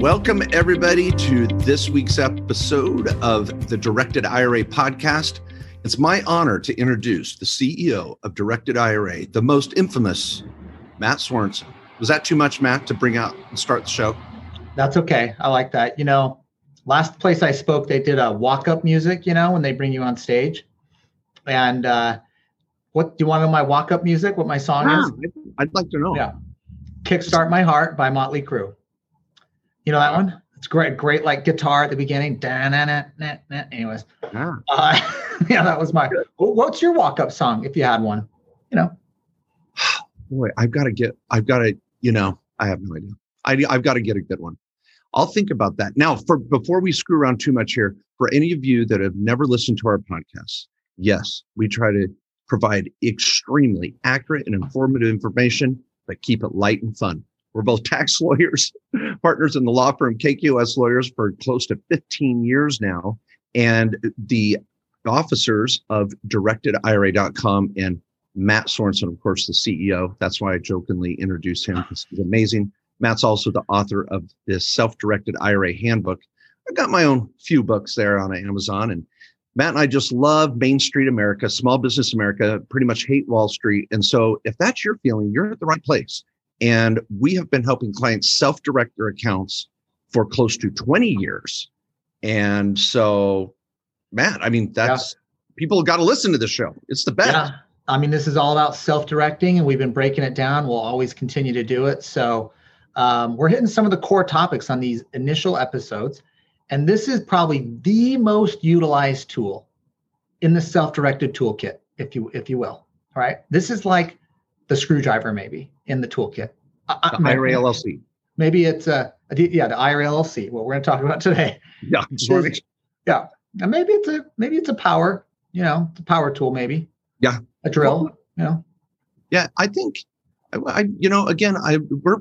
Welcome, everybody, to this week's episode of the Directed IRA podcast. It's my honor to introduce the CEO of Directed IRA, the most infamous Matt Sorensen. Was that too much, Matt, to bring out and start the show? That's okay. I like that. You know, last place I spoke, they did a walk up music, you know, when they bring you on stage. And uh, what do you want to know my walk up music? What my song is? I'd like to know. Yeah. Kickstart My Heart by Motley Crue. You know that one? It's great, great like guitar at the beginning. Anyways, yeah. Uh, yeah, that was my. What's your walk-up song if you had one? You know. Boy, I've got to get. I've got to. You know, I have no idea. I, I've got to get a good one. I'll think about that. Now, for before we screw around too much here, for any of you that have never listened to our podcast, yes, we try to provide extremely accurate and informative information, but keep it light and fun. We're both tax lawyers, partners in the law firm KQS Lawyers for close to 15 years now. And the officers of directedira.com and Matt Sorensen, of course, the CEO. That's why I jokingly introduced him because he's amazing. Matt's also the author of this self-directed IRA handbook. I've got my own few books there on Amazon and Matt and I just love Main Street America, small business America, pretty much hate Wall Street. And so if that's your feeling, you're at the right place. And we have been helping clients self direct their accounts for close to 20 years. And so, Matt, I mean, that's yeah. people got to listen to the show. It's the best. Yeah. I mean, this is all about self directing, and we've been breaking it down. We'll always continue to do it. So, um, we're hitting some of the core topics on these initial episodes. And this is probably the most utilized tool in the self directed toolkit, if you, if you will. All right. This is like the screwdriver maybe in the toolkit. The uh, uh, IRA LLC. Maybe it's uh, a yeah the IRA LLC. What we're going to talk about today. Yeah, is, yeah. And maybe it's a maybe it's a power you know the power tool maybe. Yeah. A drill. Well, you know. Yeah, I think I, I you know again I we're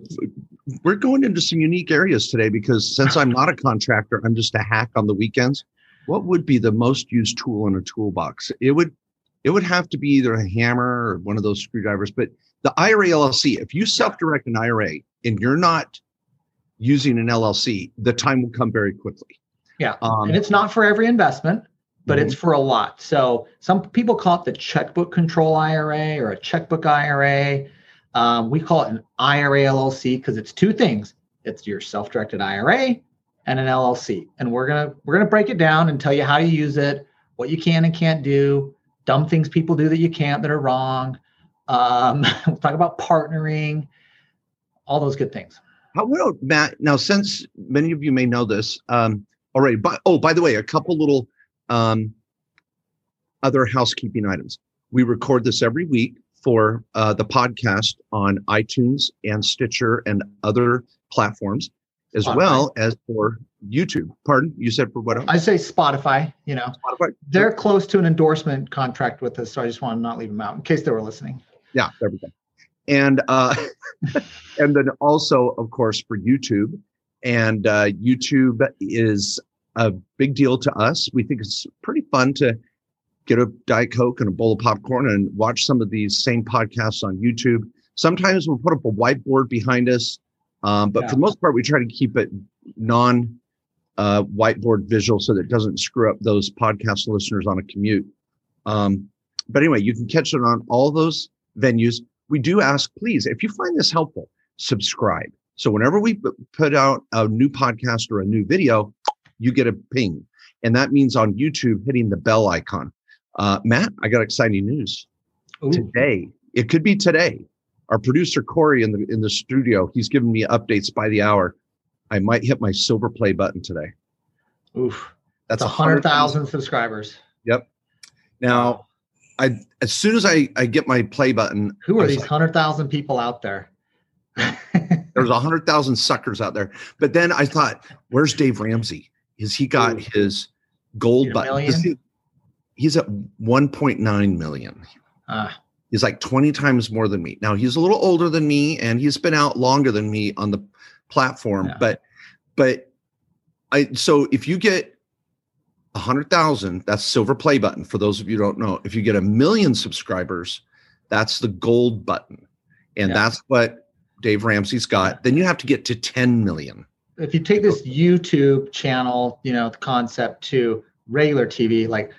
we're going into some unique areas today because since I'm not a contractor, I'm just a hack on the weekends. What would be the most used tool in a toolbox? It would it would have to be either a hammer or one of those screwdrivers. But the IRA LLC, if you self-direct an IRA and you're not using an LLC, the time will come very quickly. Yeah, um, and it's not for every investment, but mm-hmm. it's for a lot. So some people call it the checkbook control IRA or a checkbook IRA. Um, we call it an IRA LLC because it's two things. It's your self-directed IRA and an LLC, and we're gonna we're gonna break it down and tell you how to use it, what you can and can't do, dumb things people do that you can't that are wrong. Um, we'll talk about partnering, all those good things. How well, Matt? Now, since many of you may know this um, already, but oh, by the way, a couple little um, other housekeeping items. We record this every week for uh, the podcast on iTunes and Stitcher and other platforms as Spotify. well as for YouTube. Pardon? You said for what? I say Spotify. You know, Spotify. They're close to an endorsement contract with us, so I just want to not leave them out in case they were listening. Yeah, there we go. And uh, and then also, of course, for YouTube. And uh, YouTube is a big deal to us. We think it's pretty fun to get a Diet Coke and a bowl of popcorn and watch some of these same podcasts on YouTube. Sometimes we'll put up a whiteboard behind us um, but yeah. for the most part, we try to keep it non uh, whiteboard visual so that it doesn't screw up those podcast listeners on a commute. Um, but anyway, you can catch it on all those venues. We do ask, please, if you find this helpful, subscribe. So whenever we put out a new podcast or a new video, you get a ping. And that means on YouTube hitting the bell icon. Uh, Matt, I got exciting news. Ooh. Today, it could be today, our producer Corey in the in the studio, he's giving me updates by the hour. I might hit my silver play button today. Oof, that's a hundred thousand subscribers. Yep. Now, I as soon as I I get my play button, who are these like, hundred thousand people out there? there's a hundred thousand suckers out there. But then I thought, where's Dave Ramsey? Is he got Ooh. his gold button? He, he's at 1.9 million. Ah. He's like 20 times more than me. Now he's a little older than me and he's been out longer than me on the platform. Yeah. But but I so if you get a hundred thousand, that's silver play button for those of you don't know. If you get a million subscribers, that's the gold button. And yeah. that's what Dave Ramsey's got. Then you have to get to 10 million. if you take this YouTube channel, you know, the concept to regular TV, like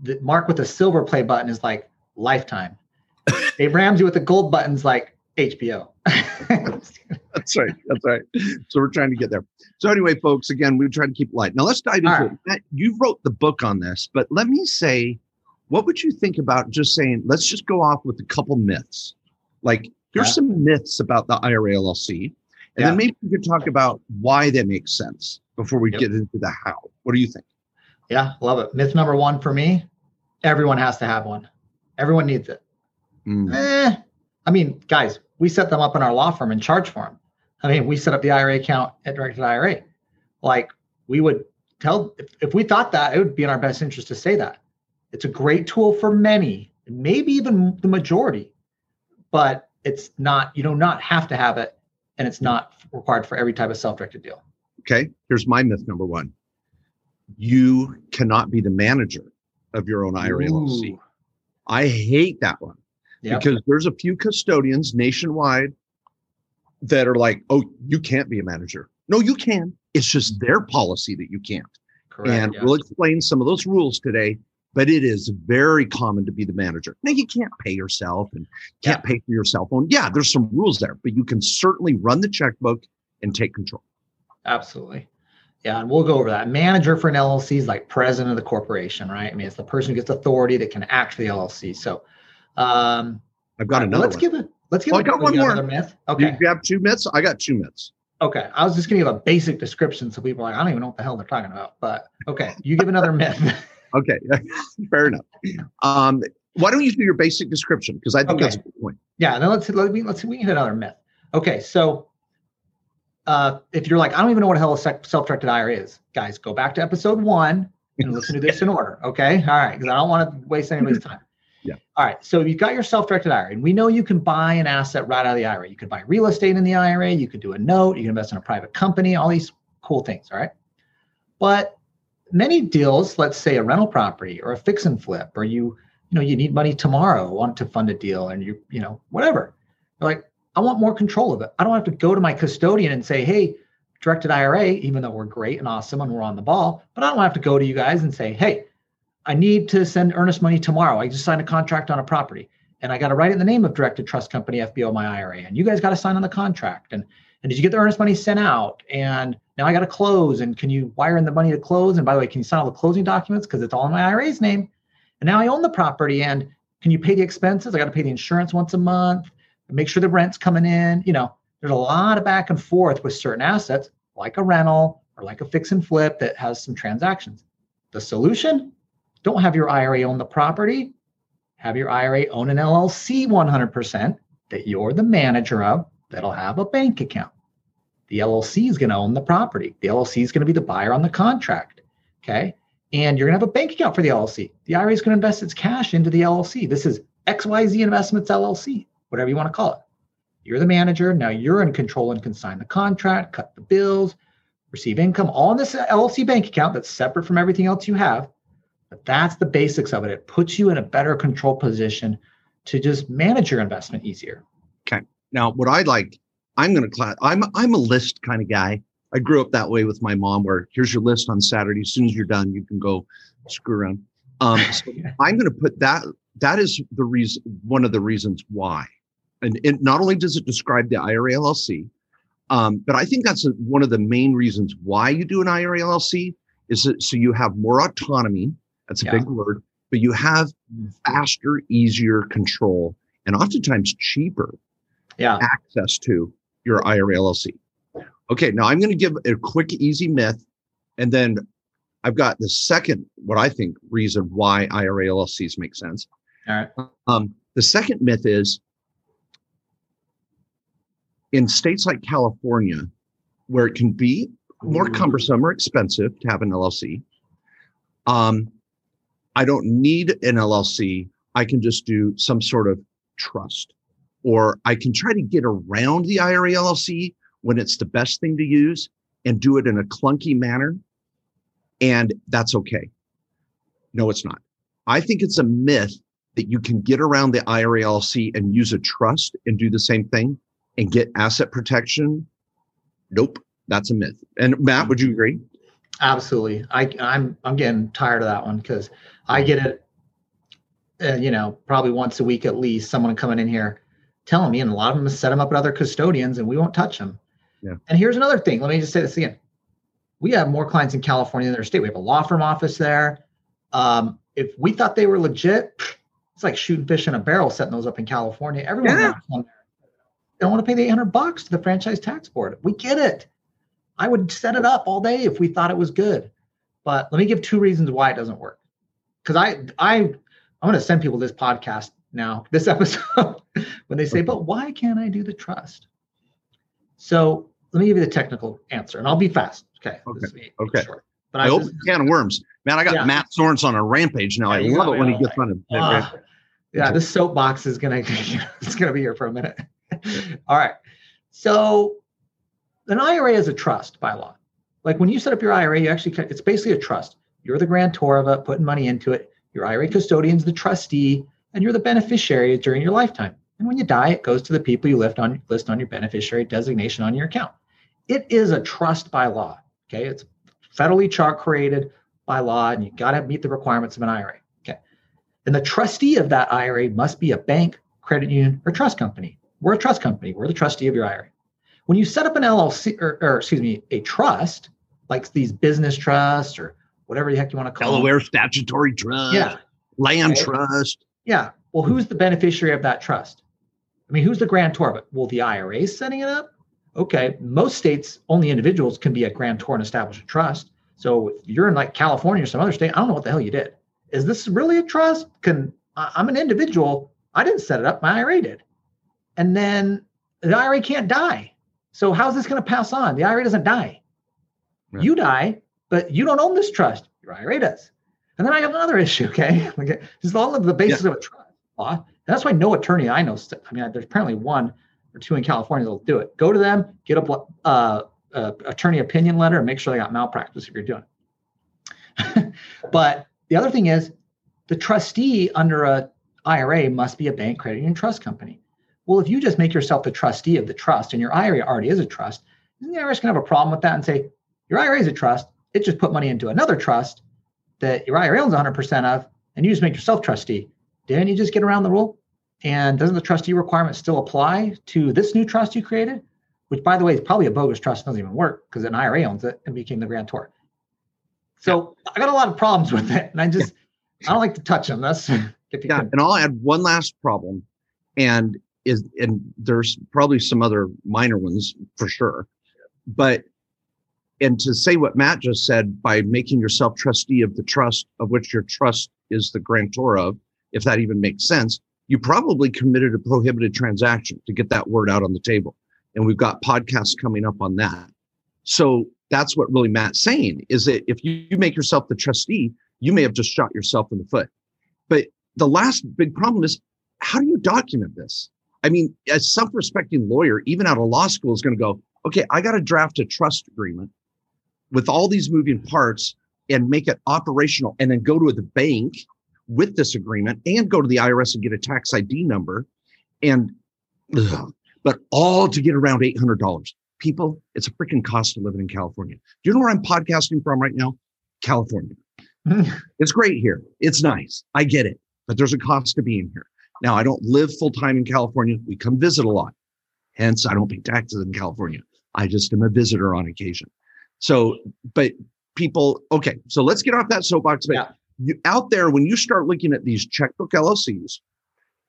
the mark with a silver play button is like Lifetime. Dave Ramsey with the gold buttons like HBO. that's right. That's right. So we're trying to get there. So anyway, folks, again, we try to keep light. Now let's dive into All it. You wrote the book on this, but let me say, what would you think about just saying, let's just go off with a couple myths. Like here's Yeah. some myths about the IRA LLC. And Yeah. then maybe we could talk about why they make sense before we Yep. get into the how. What do you think? Yeah, love it. Myth number one for me everyone has to have one, everyone needs it. Mm, Eh, I mean, guys, we set them up in our law firm and charge for them. I mean, we set up the IRA account at Directed IRA. Like, we would tell, if, if we thought that, it would be in our best interest to say that. It's a great tool for many, maybe even the majority, but it's not, you do not have to have it, and it's not required for every type of self directed deal. Okay. Here's my myth number one. You cannot be the manager of your own IRA LLC. I hate that one. Yep. because there's a few custodians nationwide that are like, oh, you can't be a manager. No, you can. It's just their policy that you can't. Correct. and yeah. we'll explain some of those rules today, but it is very common to be the manager. Now, you can't pay yourself and can't pay for your cell phone. Yeah, there's some rules there, but you can certainly run the checkbook and take control. Absolutely. Yeah, and we'll go over that. Manager for an LLC is like president of the corporation, right? I mean, it's the person who gets authority that can act for the LLC. So, um, I've got another let's one. give it. Let's give Oh, I got one more. Myth. Okay. You have two myths? I got two myths. Okay. I was just gonna give a basic description so people are like, I don't even know what the hell they're talking about. But okay, you give another myth. Okay, fair enough. Um, why don't you do your basic description? Because I think Okay. that's a good point. yeah. Then let's let me let's see. we can hit another myth. Okay, so uh, if you're like, I don't even know what the hell a self-directed IRA is, guys, go back to episode one and listen to this in order. Okay. All right. Because I don't want to waste anybody's time. Yeah. All right. So you've got your self-directed IRA, and we know you can buy an asset right out of the IRA. You could buy real estate in the IRA. You could do a note. You can invest in a private company. All these cool things. All right. But many deals, let's say a rental property or a fix and flip, or you, you know, you need money tomorrow, want to fund a deal, and you, you know, whatever. You're like, I want more control of it. I don't have to go to my custodian and say, hey, directed IRA, even though we're great and awesome and we're on the ball, but I don't have to go to you guys and say, hey, I need to send earnest money tomorrow. I just signed a contract on a property and I got to write it in the name of Directed Trust Company, FBO, my IRA. And you guys got to sign on the contract. And, and did you get the earnest money sent out? And now I got to close. And can you wire in the money to close? And by the way, can you sign all the closing documents? Because it's all in my IRA's name. And now I own the property. And can you pay the expenses? I got to pay the insurance once a month, make sure the rent's coming in. You know, there's a lot of back and forth with certain assets, like a rental or like a fix and flip that has some transactions. The solution don't have your IRA own the property, have your IRA own an LLC 100% that you're the manager of that'll have a bank account. The LLC is going to own the property. The LLC is going to be the buyer on the contract. Okay. And you're going to have a bank account for the LLC. The IRA is going to invest its cash into the LLC. This is XYZ Investments LLC, whatever you want to call it. You're the manager. Now you're in control and can sign the contract, cut the bills, receive income, all in this LLC bank account that's separate from everything else you have. But that's the basics of it. It puts you in a better control position to just manage your investment easier. Okay. Now, what I like, I'm going to class. I'm I'm a list kind of guy. I grew up that way with my mom, where here's your list on Saturday. As soon as you're done, you can go screw around. Um, so I'm going to put that. That is the reason. One of the reasons why, and it not only does it describe the IRA LLC, um, but I think that's a, one of the main reasons why you do an IRA LLC is that, so you have more autonomy. That's a Yeah. big word, but you have faster, easier control, and oftentimes cheaper Yeah. access to your IRA LLC. Okay, now I'm going to give a quick, easy myth, and then I've got the second, what I think, reason why IRA LLCs make sense. All right. Um, the second myth is in states like California, where it can be more cumbersome or expensive to have an LLC. Um, I don't need an LLC. I can just do some sort of trust, or I can try to get around the IRA LLC when it's the best thing to use and do it in a clunky manner. And that's okay. No, it's not. I think it's a myth that you can get around the IRA LLC and use a trust and do the same thing and get asset protection. Nope. that's a myth. And Matt, would you agree? Absolutely. I, I'm I'm getting tired of that one because I get it. Uh, you know, probably once a week at least. Someone coming in here telling me, and a lot of them set them up with other custodians, and we won't touch them. Yeah. And here's another thing. Let me just say this again. We have more clients in California than their state. We have a law firm office there. Um, if we thought they were legit, it's like shooting fish in a barrel setting those up in California. Everyone Yeah. They don't want to pay the 800 bucks to the franchise tax board. We get it. I would set it up all day if we thought it was good. But let me give two reasons why it doesn't work. Because I I I'm going to send people this podcast now, this episode, when they say, "But why can't I do the trust?" So let me give you the technical answer, and I'll be fast. Okay. Okay, This will be okay. Short. But I I, open a can of worms. Man, I got Yeah. Matt Sorensen on a rampage now. I Yeah, love it when he gets on a Ah, yeah, this soapbox is gonna it's gonna be here for a minute. All right. So an IRA is a trust by law. Like when you set up your IRA, you actually it's basically a trust. You're the grantor of it, putting money into it. Your IRA custodian's the trustee, and you're the beneficiary during your lifetime. And when you die, it goes to the people you list on list on your beneficiary designation on your account. It is a trust by law. Okay, it's federally chart created by law, and you got to meet the requirements of an IRA. Okay, and the trustee of that IRA must be a bank, credit union, or trust company. We're a trust company. We're the trustee of your IRA. When you set up an LLC, or, or excuse me, a trust, like these business trusts or whatever the heck you want to call them. Delaware Statutory Trust, Yeah, Land Okay. Trust. yeah. Well, who's the beneficiary of that trust? I mean, who's the grantor of it? Well, the IRA is setting it up. Okay, most states only individuals can be a grantor and establish a trust. So if you're in like California or some other state, I don't know what the hell you did. Is this really a trust? Can I'm an individual? I didn't set it up. My IRA did. And then the IRA can't die. So how's this going to pass on? The IRA doesn't die. You die, but you don't own this trust. Your IRA does. And then I got another issue. Okay, this is all of the basis of a trust law. And that's why no attorney I know. I mean, there's apparently one or two in California that'll do it. Go to them, get a uh, uh, attorney opinion letter, and make sure they got malpractice if you're doing it. but the other thing is, the trustee under a IRA must be a bank, credit union, trust company. Well, if you just make yourself the trustee of the trust and your IRA already is a trust, isn't the IRS going to have a problem with that and say your IRA is a trust? It just put money into another trust that your IRA owns 100% of, and you just make yourself trustee. Didn't you just get around the rule? And doesn't the trustee requirement still apply to this new trust you created? Which, by the way, is probably a bogus trust, doesn't even work because an IRA owns it and became the grantor. So I got a lot of problems with it, and I just I don't like to touch them. That's if you Yeah, and I'll add one last problem, and is and there's probably some other minor ones for sure, but and to say what Matt just said by making yourself trustee of the trust of which your trust is the grantor of, if that even makes sense, you probably committed a prohibited transaction to get that word out on the table, and we've got podcasts coming up on that. So that's what really Matt's saying is that if you, you make yourself the trustee, you may have just shot yourself in the foot. But the last big problem is how do you document this? I mean, a self respecting lawyer, even out of law school, is going to go, okay, I got to draft a trust agreement with all these moving parts and make it operational and then go to the bank with this agreement and go to the IRS and get a tax ID number. And, ugh, but all to get around $800. People, it's a freaking cost to living in California. Do you know where I'm podcasting from right now? California. It's great here. It's nice. I get it. But there's a cost to being here. Now, I don't live full time in California. We come visit a lot. Hence, I don't pay taxes in California. I just am a visitor on occasion. So, but people, okay, so let's get off that soapbox. But Yeah. you, out there, when you start looking at these checkbook LLCs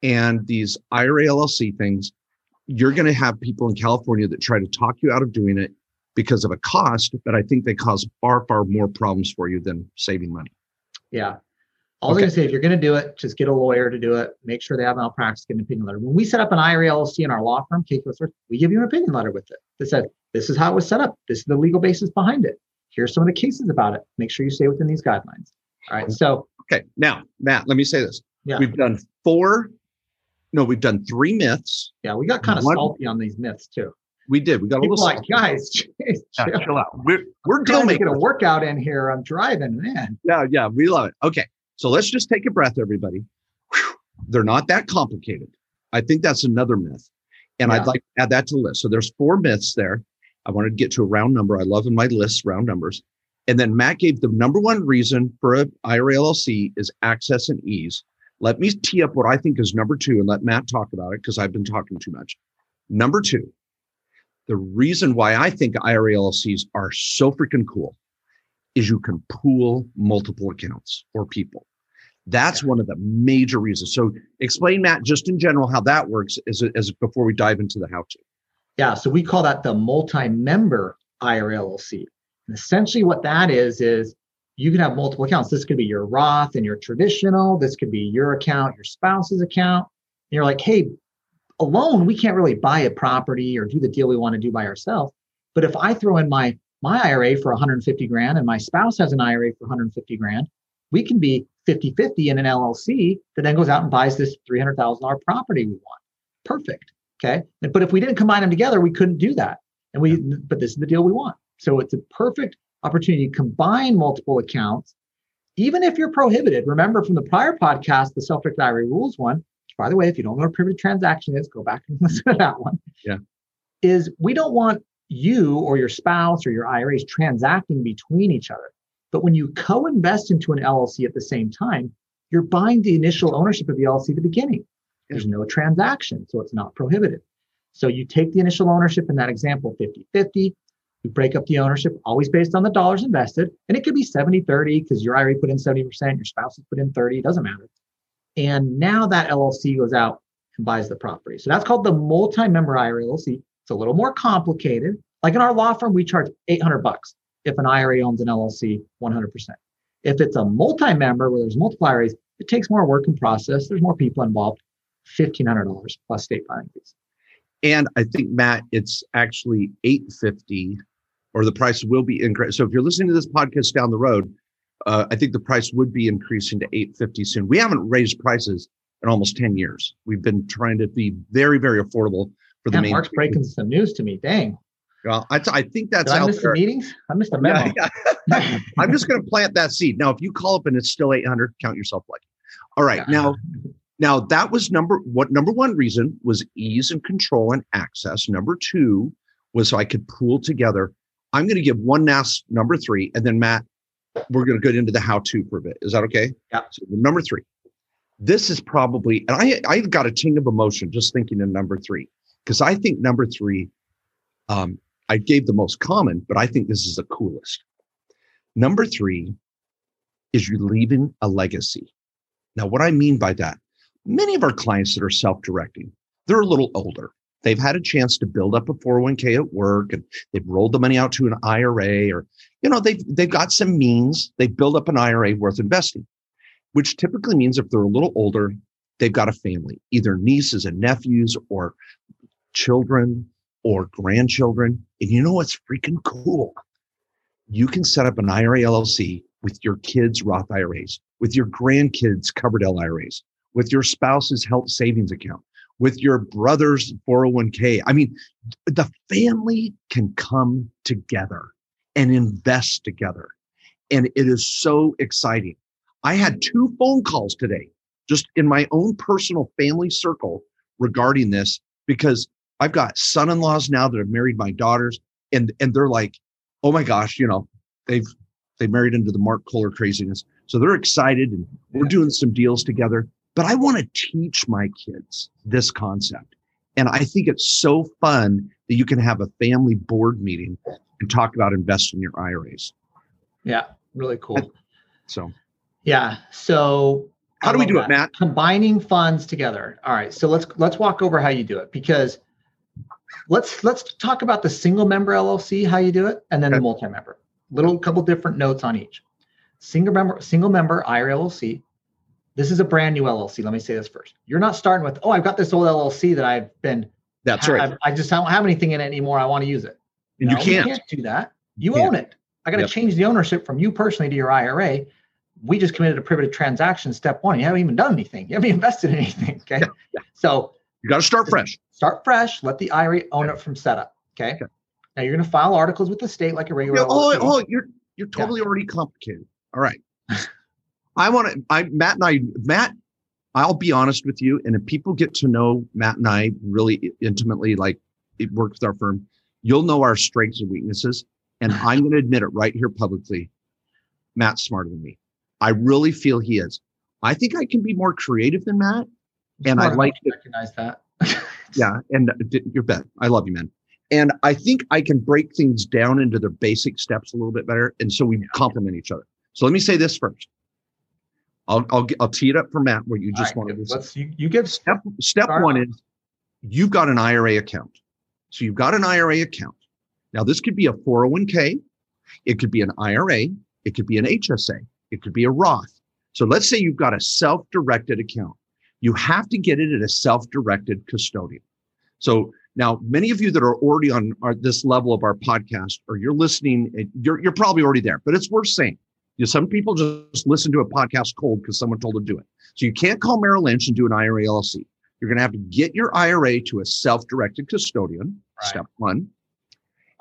and these IRA LLC things, you're going to have people in California that try to talk you out of doing it because of a cost, but I think they cause far, far more problems for you than saving money. Yeah. All Okay. I'm gonna say, if you're gonna do it, just get a lawyer to do it. Make sure they have malpractice, get an opinion letter. When we set up an IRA LLC in our law firm, Search, we give you an opinion letter with it that says this is how it was set up. This is the legal basis behind it. Here's some of the cases about it. Make sure you stay within these guidelines. All right. So Okay, now, Matt, let me say this. Yeah. We've done four, no, we've done three myths. yeah, we got kind of One- salty on these myths too. We did. We got a little like, guys, geez, Yeah, chill. chill out. We're we're deal to get a workout in here. I'm driving, man. Yeah, yeah, we love it. Okay, so let's just take a breath, everybody. Whew. They're not that complicated. I think that's another myth, and Yeah. I'd like to add that to the list. So there's four myths there. I wanted to get to a round number. I love in my lists round numbers. And then Matt gave the number one reason for a IRA LLC is access and ease. Let me tee up what I think is number two and let Matt talk about it because I've been talking too much. Number two, the reason why I think IRA LLCs are so freaking cool is you can pool multiple accounts or people. That's one of the major reasons. So explain, Matt, just in general, how that works as, as before we dive into the how to. Yeah, so we call that the multi-member IRA LLC. And essentially what that is, is you can have multiple accounts. This could be your Roth and your traditional. This could be your account, your spouse's account. And you're like, hey, alone, we can't really buy a property or do the deal we want to do by ourselves. But if I throw in my my IRA for 150 grand and my spouse has an IRA for 150 grand, we can be 50 50 in an LLC that then goes out and buys this $300,000 property we want. Perfect. Okay. But if we didn't combine them together, we couldn't do that. And we, but this is the deal we want. So it's a perfect opportunity to combine multiple accounts, even if you're prohibited. Remember from the prior podcast, the self directed IRA rules one, by the way, if you don't know what a prohibited transaction is, go back and listen to that one. Yeah. Is we don't want you or your spouse or your IRAs transacting between each other. But when you co-invest into an LLC at the same time, you're buying the initial ownership of the LLC at the beginning. There's no transaction, so it's not prohibited. So you take the initial ownership in that example, 50-50. You break up the ownership, always based on the dollars invested. And it could be 70-30 because your IRA put in 70%, your spouse has put in 30, it doesn't matter. And now that LLC goes out and buys the property. So that's called the multi-member IRA LLC. It's a little more complicated. Like in our law firm, we charge 800 bucks if an IRA owns an LLC 100%. If it's a multi-member where there's multiple IRAs, it takes more work and process. There's more people involved. $1,500 plus state filing fees. And I think Matt, it's actually 850 or the price will be increased. So if you're listening to this podcast down the road, uh, I think the price would be increasing to 850 soon. We haven't raised prices in almost 10 years. We've been trying to be very, very affordable for the main. Mark's breaking some news to me. Dang. Well, I, I think that's Did I out miss there. the meetings? I missed a memo. Yeah, yeah. I'm just going to plant that seed. Now, if you call up and it's still 800, count yourself lucky. All right. Yeah. Now, now that was number what number one reason was ease and control and access. Number two was so I could pool together. I'm going to give one last number three, and then Matt, we're going to get into the how to for a bit. Is that okay? Yeah. So number three. This is probably, and I I got a ting of emotion just thinking of number three because I think number three, um, I gave the most common, but I think this is the coolest. Number three is you're leaving a legacy. Now, what I mean by that, many of our clients that are self-directing, they're a little older. They've had a chance to build up a 401k at work and they've rolled the money out to an IRA or, you know, they've, they've got some means. They build up an IRA worth investing, which typically means if they're a little older, they've got a family, either nieces and nephews or children or grandchildren. And you know what's freaking cool? You can set up an IRA LLC with your kids' Roth IRAs, with your grandkids' Coverdell IRAs, with your spouse's health savings account, with your brother's 401k. I mean, the family can come together and invest together. And it is so exciting. I had two phone calls today, just in my own personal family circle regarding this, because I've got son-in-laws now that have married my daughters, and and they're like, oh my gosh, you know, they've they married into the Mark Kohler craziness. So they're excited and we're Yeah. doing some deals together. But I want to teach my kids this concept. And I think it's so fun that you can have a family board meeting and talk about investing in your IRAs. Yeah, really cool. So Yeah. So how do we do it. Matt? Combining funds together. All right. So let's let's walk over how you do it because let's let's talk about the single member LLC, how you do it, and then the multi-member. Little couple different notes on each. Single member, single member IRA LLC. This is a brand new LLC. Let me say this first. You're not starting with, oh, I've got this old LLC that I've been That's right. I, I just don't have anything in it anymore. I want to use it. And No, you can't. do that. You can't. own it. I got to Yep. change the ownership from you personally to your IRA. We just committed a prohibited transaction. Step one. You haven't even done anything. You haven't invested in anything. Okay. Yeah, So You got to start fresh. start fresh. Let the IRA own it from setup. Okay. Okay. Now you're going to file articles with the state like a regular. Yeah, oh, oh, you're you're totally already complicated. All right. I want to. I Matt and I. Matt, I'll be honest with you, and if people get to know Matt and I really intimately, like it works with our firm, You'll know our strengths and weaknesses. And I'm going to admit it right here publicly. Matt's smarter than me. I really feel he is. I think I can be more creative than Matt. And I like to recognize that. yeah. And uh, your bet. I love you, man. And I think I can break things down into their basic steps a little bit better. And so we complement each other. So let me say this first. I'll, I'll, I'll tee it up for Matt where you just right, wanted to let's you, you give step step one is you've got an IRA account. So you've got an IRA account. Now this could be a 401k, it could be an IRA, it could be an HSA, it could be a Roth. So let's say you've got a self-directed account. You have to get it at a self-directed custodian. So now, many of you that are already on our, this level of our podcast, or you're listening, eh, you're, you're probably already there, but it's worth saying. You know, some people just listen to a podcast cold because someone told them to do it. So you can't call Merrill Lynch and do an IRA LLC. You're going to have to get your IRA to a self-directed custodian. Right. Step one,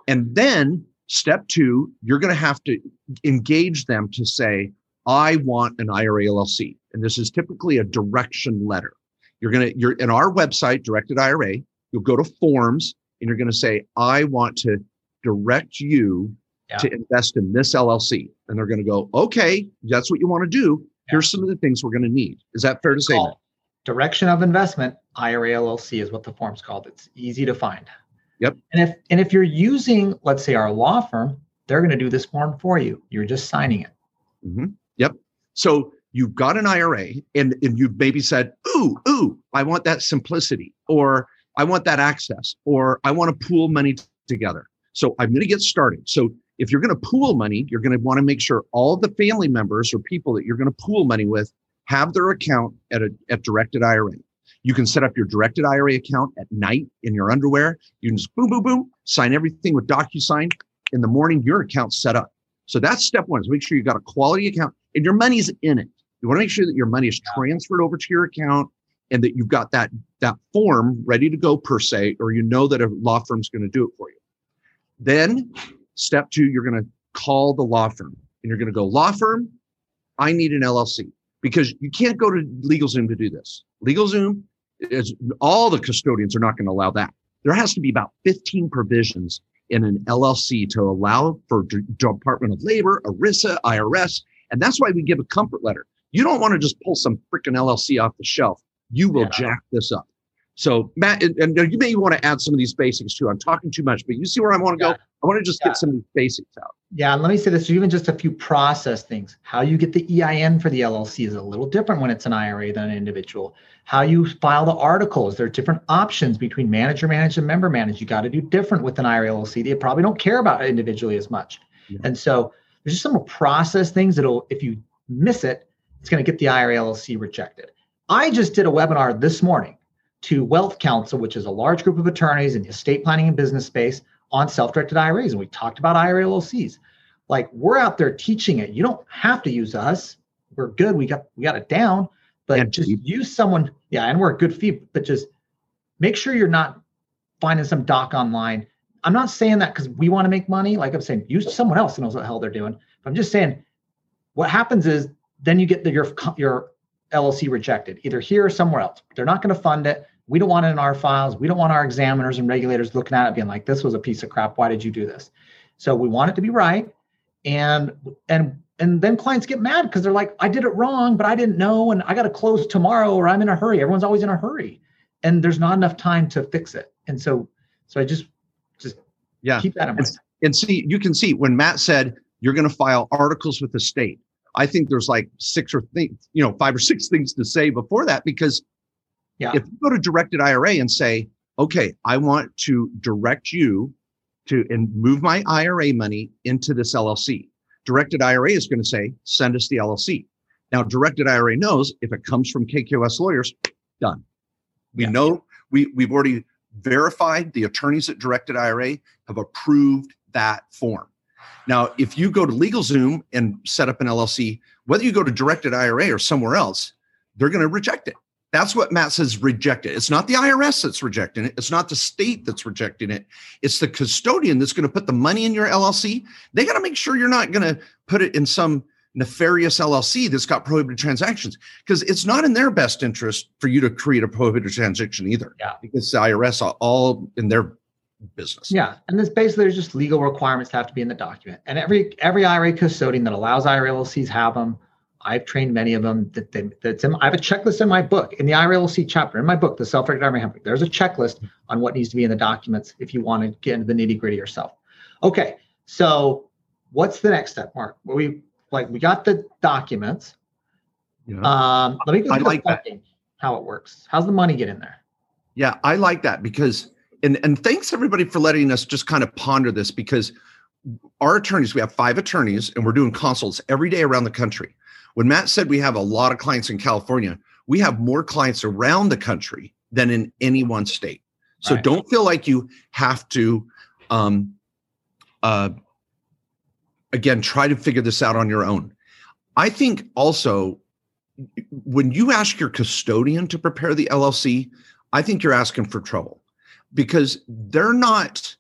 and then step two, you're going to have to engage them to say, "I want an IRA LLC," and this is typically a direction letter. You're going to you're in our website, Directed IRA. You'll go to forms and you're going to say, I want to direct you yeah. to invest in this LLC. And they're going to go, okay, that's what you want to do. Yeah. Here's some of the things we're going to need. Is that fair to say? Direction of investment, IRA LLC is what the form's called. It's easy to find. Yep. And if and if you're using, let's say, our law firm, they're going to do this form for you. You're just signing it. Mm-hmm. Yep. So you've got an IRA, and and you've maybe said, "Ooh, ooh, I want that simplicity," or I want that access or I want to pool money t- together. So I'm going to get started. So if you're going to pool money, you're going to want to make sure all the family members or people that you're going to pool money with have their account at a at directed IRA. You can set up your directed IRA account at night in your underwear. You can just boom, boom, boom, sign everything with DocuSign. In the morning, your account's set up. So that's step one is make sure you've got a quality account and your money's in it. You want to make sure that your money is transferred over to your account and that you've got that that form ready to go per se or you know that a law firm's going to do it for you. Then step two you're going to call the law firm and you're going to go law firm i need an llc because you can't go to legalzoom to do this. Legalzoom is all the custodians are not going to allow that. There has to be about 15 provisions in an llc to allow for department of labor erisa irs and that's why we give a comfort letter you don't want to just pull some freaking llc off the shelf you will yeah. jack this up. So Matt, and, and, you may want to add some of these basics too. I'm talking too much, but you see where I want to yeah. go. I want to just yeah. get some of these basics out. Yeah, and let me say this: even just a few process things. How you get the EIN for the LLC is a little different when it's an IRA than an individual. How you file the articles. There are different options between manager managed and member managed. You got to do different with an IRA LLC. They probably don't care about it individually as much. Yeah. And so there's just some process things that'll, if you miss it, it's going to get the IRA LLC rejected. I just did a webinar this morning to Wealth Counsel, which is a large group of attorneys in the estate planning and business space on self-directed IRAs. And we talked about IRA LLCs. Like we're out there teaching it. You don't have to use us. We're good. We got we got it down. But and just use someone, yeah, and we're a good fee, but just make sure you're not finding some doc online. I'm not saying that because we want to make money. Like I'm saying, use someone else who knows what the hell they're doing. But I'm just saying what happens is then you get the, your your LLC rejected, either here or somewhere else. They're not going to fund it. We don't want it in our files. We don't want our examiners and regulators looking at it being like, this was a piece of crap. Why did you do this? So we want it to be right. And and and then clients get mad because they're like, I did it wrong, but I didn't know, and I got to close tomorrow, or I'm in a hurry. Everyone's always in a hurry, and there's not enough time to fix it. And so, so I just just yeah keep that in mind. And, and see, you can see when Matt said you're going to file articles with the state. I think there's like six or things, you know, five or six things to say before that because yeah. if you go to directed IRA and say, okay, I want to direct you to and move my IRA money into this LLC. Directed IRA is going to say, send us the LLC. Now, directed IRA knows if it comes from KQS lawyers, done. We yeah. know we, we've already verified the attorneys at directed IRA have approved that form. Now, if you go to LegalZoom and set up an LLC, whether you go to directed IRA or somewhere else, they're going to reject it. That's what Matt says rejected. It. It's not the IRS that's rejecting it. It's not the state that's rejecting it. It's the custodian that's going to put the money in your LLC. They got to make sure you're not going to put it in some nefarious LLC that's got prohibited transactions because it's not in their best interest for you to create a prohibited transaction either. Yeah. Because the IRS are all in their business. Yeah, and this basically there's just legal requirements have to be in the document, and every every IRA custodian that allows IRA LLCs have them. I've trained many of them. That they, that's in, I have a checklist in my book, in the IRA LLC chapter in my book, the Self-Directed IRA Handbook. There's a checklist on what needs to be in the documents if you want to get into the nitty gritty yourself. Okay, so what's the next step, Mark? Well, we like we got the documents. Yeah. Um, let me go I like that. how it works. How's the money get in there? Yeah, I like that because and and thanks everybody for letting us just kind of ponder this because our attorneys, we have five attorneys and we're doing consults every day around the country. When Matt said we have a lot of clients in California, we have more clients around the country than in any one state. So Right. don't feel like you have to um uh again try to figure this out on your own. I think also when you ask your custodian to prepare the LLC, I think you're asking for trouble because they're not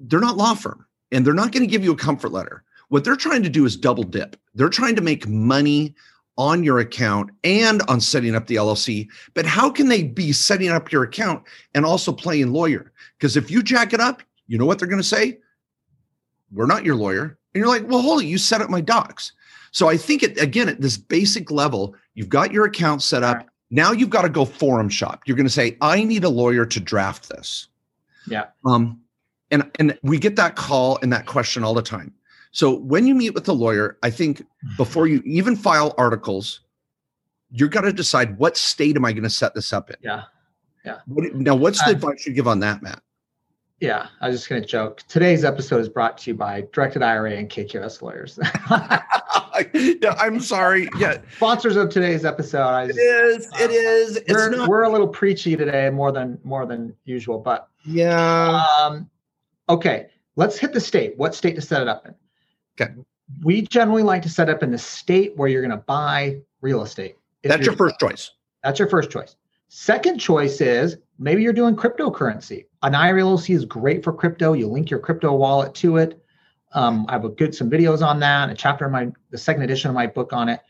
they're not law firm and they're not going to give you a comfort letter. What they're trying to do is double dip. They're trying to make money on your account and on setting up the LLC. But how can they be setting up your account and also playing lawyer? Because if you jack it up, you know what they're going to say? We're not your lawyer. And you're like, well, hold it, you set up my docs. So I think it again at this basic level, you've got your account set up. Now you've got to go forum shop. You're going to say, I need a lawyer to draft this. Yeah. Um, and and we get that call and that question all the time. So when you meet with a lawyer, I think before you even file articles, you're got to decide what state am I going to set this up in. Yeah. What, now, what's the Uh, advice you give on that, Matt? Yeah, I was just going to joke. Today's episode is brought to you by Directed IRA and KQS Lawyers. yeah, I'm sorry. Yeah, Sponsors of today's episode. I just, is. It is. It's we're, not. we're a little preachy today, more than more than usual. But Yeah. um, okay, let's hit the state. What state to set it up in? Okay. We generally like to set up in the state where you're going to buy real estate. That's your first choice. That's your first choice. Second choice is maybe you're doing cryptocurrency. An IRA LLC is great for crypto. You link your crypto wallet to it. Um, I have a good some videos on that, a chapter in my the second edition of my book on it.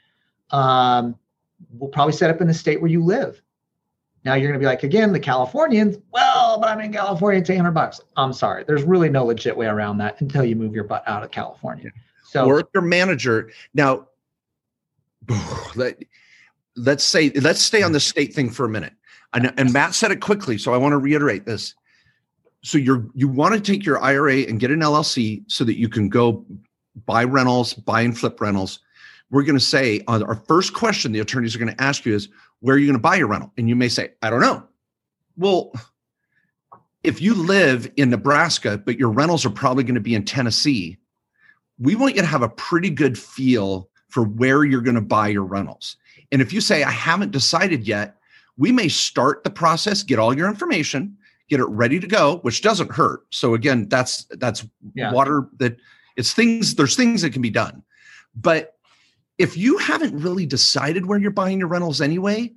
Um, we'll probably set up in the state where you live. Now you're going to be like again the Californians. Well, but I'm in California. It's 800 bucks. I'm sorry. There's really no legit way around that until you move your butt out of California. So or your manager now let, let's say let's stay on the state thing for a minute and, and matt said it quickly so i want to reiterate this so you're you want to take your ira and get an llc so that you can go buy rentals buy and flip rentals. We're going to say on our first question the attorneys are going to ask you is where are you going to buy your rental? And you may say i don't know. Well if you live in nebraska but your rentals are probably going to be in tennessee we want you to have a pretty good feel for where you're going to buy your rentals. And if you say, I haven't decided yet, we may start the process, get all your information, get it ready to go, which doesn't hurt. So again, that's that's Yeah. water that it's things, there's things that can be done. But if you haven't really decided where you're buying your rentals anyway,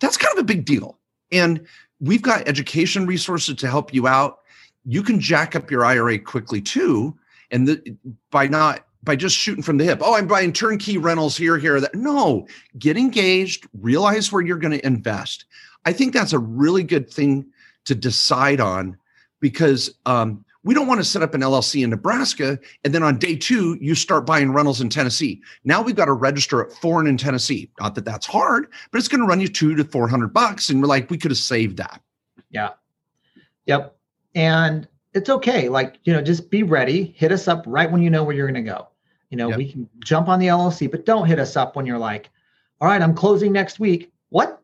that's kind of a big deal. And we've got education resources to help you out. You can jack up your IRA quickly too and the, by not by just shooting from the hip oh i'm buying turnkey rentals here here that no get engaged realize where you're going to invest i think that's a really good thing to decide on because um, we don't want to set up an llc in nebraska and then on day two you start buying rentals in tennessee now we've got to register at foreign in tennessee not that that's hard but it's going to run you two to four hundred bucks and we're like we could have saved that Yeah. Yep. And it's okay. Like, you know, just be ready. Hit us up right when you know where you're going to go. You know, Yep. we can jump on the LLC, but don't hit us up when you're like, all right, I'm closing next week. What?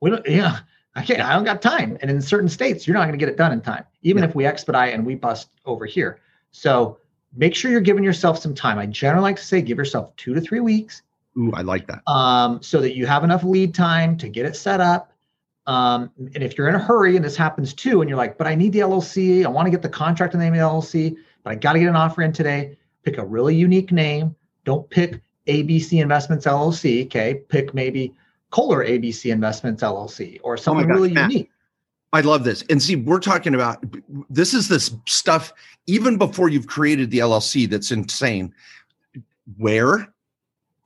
We don't, yeah, I can't, I don't got time. And in certain states, you're not going to get it done in time, even Yeah. if we expedite and we bust over here. So make sure you're giving yourself some time. I generally like to say give yourself two to three weeks ooh i like that um, so that you have enough lead time to get it set up. Um, and if you're in a hurry and this happens too, and you're like, but I need the LLC, I want to get the contract in the name of the LLC, but I got to get an offer in today, pick a really unique name. Don't pick ABC Investments LLC. Okay. Pick maybe Kohler ABC Investments LLC or oh something gosh, really Matt. unique. I love this. And see, we're talking about this is this stuff even before you've created the LLC that's insane. Where,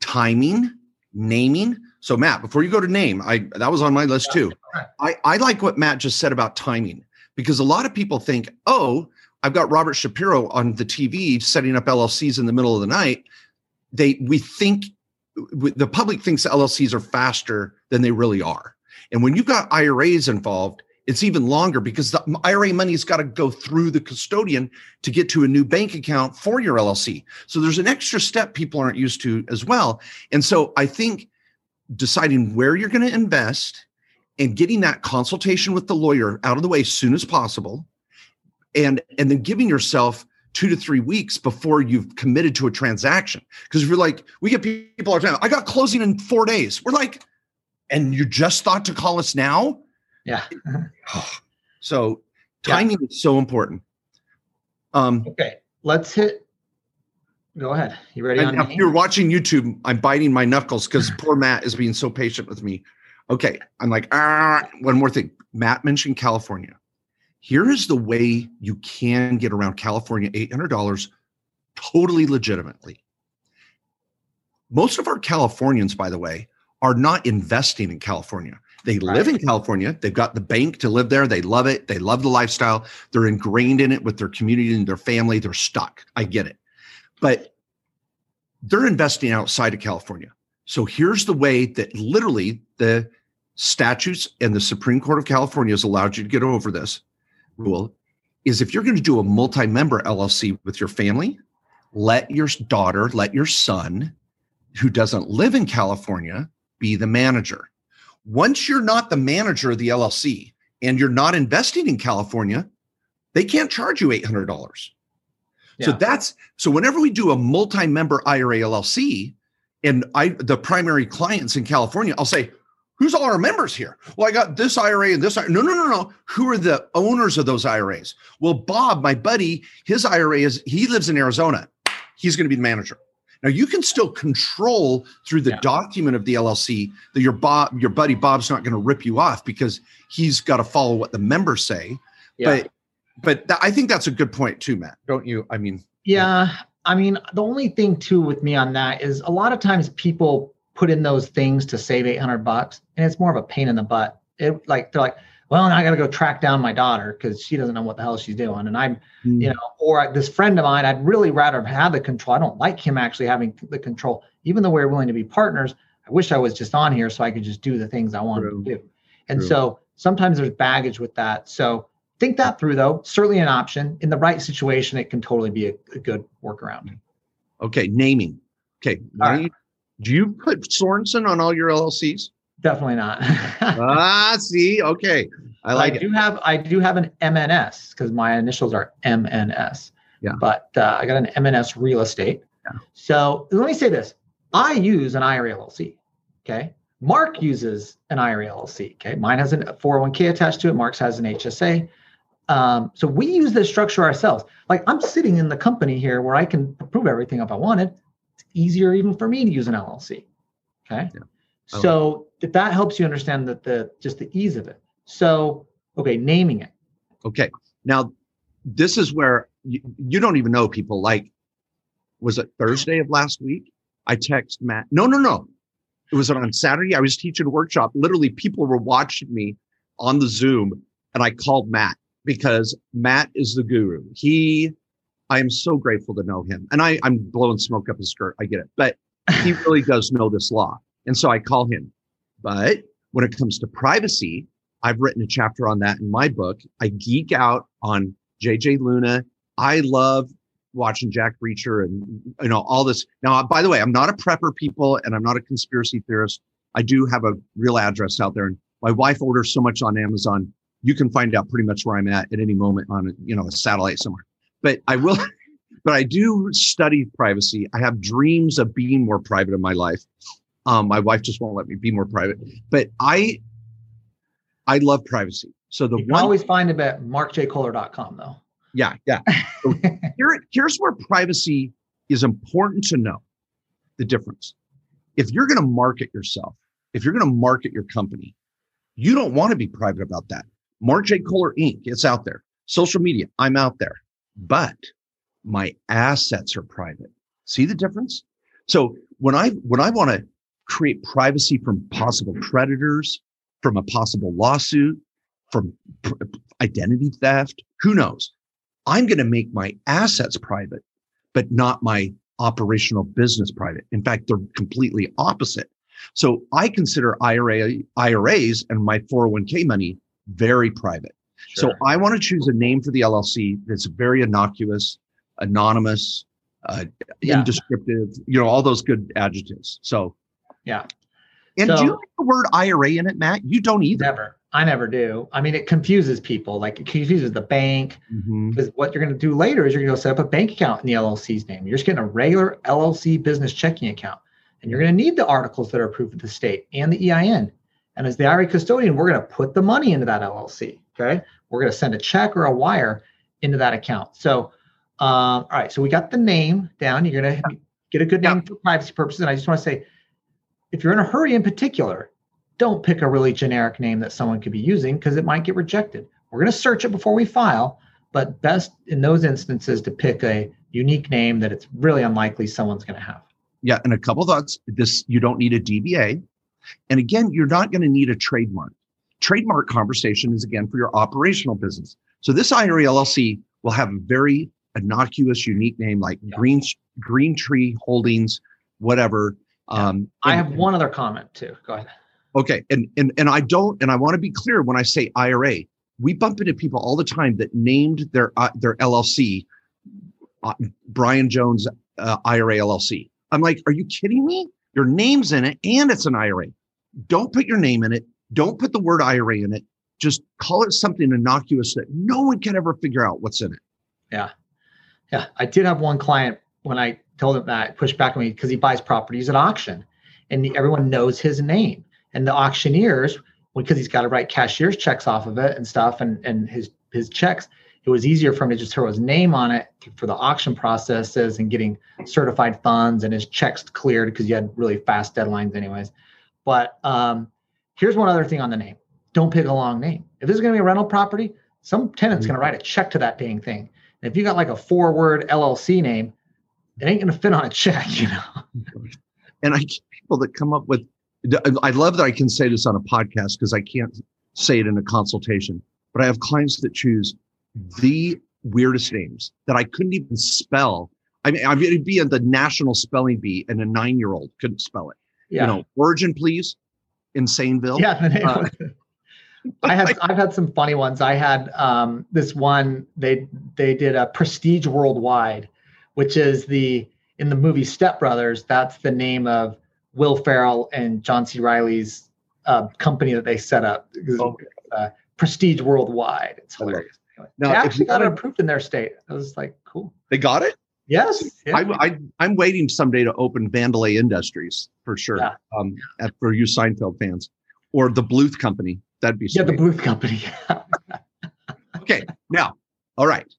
timing, naming. So Matt, before you go to name, I that was on my list too. I, I like what Matt just said about timing because a lot of people think, oh, I've got Robert Shapiro on the TV setting up LLCs in the middle of the night. They we think the public thinks LLCs are faster than they really are. And when you've got IRAs involved, it's even longer because the IRA money's got to go through the custodian to get to a new bank account for your LLC. So there's an extra step people aren't used to as well. And so I think deciding where you're going to invest and getting that consultation with the lawyer out of the way as soon as possible and and then giving yourself two to three weeks before you've committed to a transaction. Because if you're like, we get people all the time, I got closing in four days. We're like, and you just thought to call us now? Yeah. so timing yeah. is so important. Um, okay, let's hit. Go ahead. You ready? if you're watching YouTube, I'm biting my knuckles because poor Matt is being so patient with me. Okay, I'm like, ah, one more thing. Matt mentioned California. Here is the way you can get around California $800 totally legitimately. Most of our Californians, by the way, are not investing in California. They right. live in California. They've got the bank to live there. They love it. They love the lifestyle. They're ingrained in it with their community and their family. They're stuck. I get it. But they're investing outside of California. So here's the way that literally the statutes and the Supreme Court of California has allowed you to get over this rule is if you're going to do a multi-member LLC with your family, let your daughter, let your son who doesn't live in California be the manager. Once you're not the manager of the LLC and you're not investing in California, they can't charge you $800. Yeah. So that's so whenever we do a multi-member IRA LLC and I the primary clients in California, I'll say, Who's all our members here? Well, I got this IRA and this. IRA. No, no, no, no. Who are the owners of those IRAs? Well, Bob, my buddy, his IRA is he lives in Arizona. He's going to be the manager. Now you can still control through the yeah. document of the LLC that your Bob, your buddy Bob's not going to rip you off because he's got to follow what the members say. Yeah. But but th- I think that's a good point too, Matt. Don't you? I mean, yeah. I mean, the only thing too with me on that is a lot of times people put in those things to save 800 bucks and it's more of a pain in the butt it like they're like well now i got to go track down my daughter because she doesn't know what the hell she's doing and i'm mm. you know or this friend of mine i'd really rather have the control i don't like him actually having the control even though we're willing to be partners i wish i was just on here so i could just do the things i wanted True. to do and True. so sometimes there's baggage with that so think that through though certainly an option in the right situation it can totally be a, a good workaround okay naming okay right. Do you put Sorensen on all your LLCs? Definitely not. ah, see, okay, I like. I do have I do have an MNS because my initials are MNS. Yeah. But uh, I got an MNS real estate. Yeah. So let me say this: I use an IRA LLC. Okay. Mark uses an IRA LLC. Okay. Mine has a 401k attached to it. Mark's has an HSA. Um, so we use this structure ourselves. Like I'm sitting in the company here where I can approve everything if I wanted easier even for me to use an LLC. Okay. Yeah. So if that helps you understand that the just the ease of it. So okay, naming it. Okay. Now this is where you, you don't even know people like was it Thursday of last week? I text Matt. No, no, no. It was on Saturday. I was teaching a workshop. Literally, people were watching me on the Zoom, and I called Matt because Matt is the guru. He I am so grateful to know him. And I, I'm blowing smoke up his skirt. I get it. But he really does know this law. And so I call him. But when it comes to privacy, I've written a chapter on that in my book. I geek out on JJ Luna. I love watching Jack Reacher and you know all this. Now, uh, by the way, I'm not a prepper people and I'm not a conspiracy theorist. I do have a real address out there, and my wife orders so much on Amazon. You can find out pretty much where I'm at at any moment on you know a satellite somewhere but I will, but I do study privacy. I have dreams of being more private in my life. Um, my wife just won't let me be more private, but I, I love privacy. So the you one always find it at markjkohler.com though. Yeah, yeah. So here, here's where privacy is important to know the difference. If you're going to market yourself, if you're going to market your company, you don't want to be private about that. Mark J. Kohler Inc. It's out there. Social media, I'm out there but my assets are private. See the difference? So when I when I want to create privacy from possible creditors, from a possible lawsuit, from identity theft. Who knows? I'm going to make my assets private, but not my operational business private. In fact, they're completely opposite. So I consider IRA, IRAs and my 401k money very private. Sure. So I want to choose a name for the LLC that's very innocuous, anonymous, uh, yeah. indescriptive, you know, all those good adjectives. So, yeah. And so, do you like the word IRA in it, Matt? You don't either. Never. I never do. I mean, it confuses people. Like it confuses the bank mm-hmm. because what you're going to do later is you're going to set up a bank account in the LLC's name. You're just getting a regular LLC business checking account, and you're going to need the articles that are approved with the state and the EIN. And as the IRA custodian, we're going to put the money into that LLC. Okay, we're going to send a check or a wire into that account. So, um, all right. So we got the name down. You're going to get a good name yeah. for privacy purposes. And I just want to say, if you're in a hurry, in particular, don't pick a really generic name that someone could be using because it might get rejected. We're going to search it before we file, but best in those instances to pick a unique name that it's really unlikely someone's going to have. Yeah, and a couple thoughts. This you don't need a DBA, and again, you're not going to need a trademark. Trademark conversation is again for your operational business. So this IRA LLC will have a very innocuous, unique name like yeah. Green Green Tree Holdings, whatever. Yeah. Um, I have one other comment too. Go ahead. Okay, and and and I don't, and I want to be clear when I say IRA, we bump into people all the time that named their uh, their LLC uh, Brian Jones uh, IRA LLC. I'm like, are you kidding me? Your name's in it, and it's an IRA. Don't put your name in it. Don't put the word IRA in it. Just call it something innocuous that no one can ever figure out what's in it. Yeah, yeah. I did have one client when I told him that pushed back on me because he buys properties at auction, and everyone knows his name and the auctioneers because he's got to write cashier's checks off of it and stuff and and his his checks it was easier for him to just throw his name on it for the auction processes and getting certified funds and his checks cleared because he had really fast deadlines anyways but um, here's one other thing on the name don't pick a long name if this is going to be a rental property some tenant's going to mm. write a check to that dang thing and if you got like a four word llc name it ain't going to fit on a check you know and i get people that come up with I love that I can say this on a podcast because I can't say it in a consultation, but I have clients that choose the weirdest names that I couldn't even spell. I mean, I'd be in the national spelling bee and a nine year old couldn't spell it. Yeah. You know, origin, please, Insaneville. Yeah. Uh, I have I've had some funny ones. I had um, this one they they did a Prestige Worldwide, which is the in the movie Step Brothers. That's the name of Will Ferrell and John C. Reilly's uh, company that they set up. Oh. Uh, Prestige Worldwide. It's hilarious. Now, they actually got it approved in their state. I was like, cool. They got it? Yes. Yeah. I, I, am waiting someday to open Vandelay Industries for sure. Yeah. Um, at, for you Seinfeld fans, or the Bluth Company. That'd be sweet. yeah, the Bluth Company. okay, now, all right.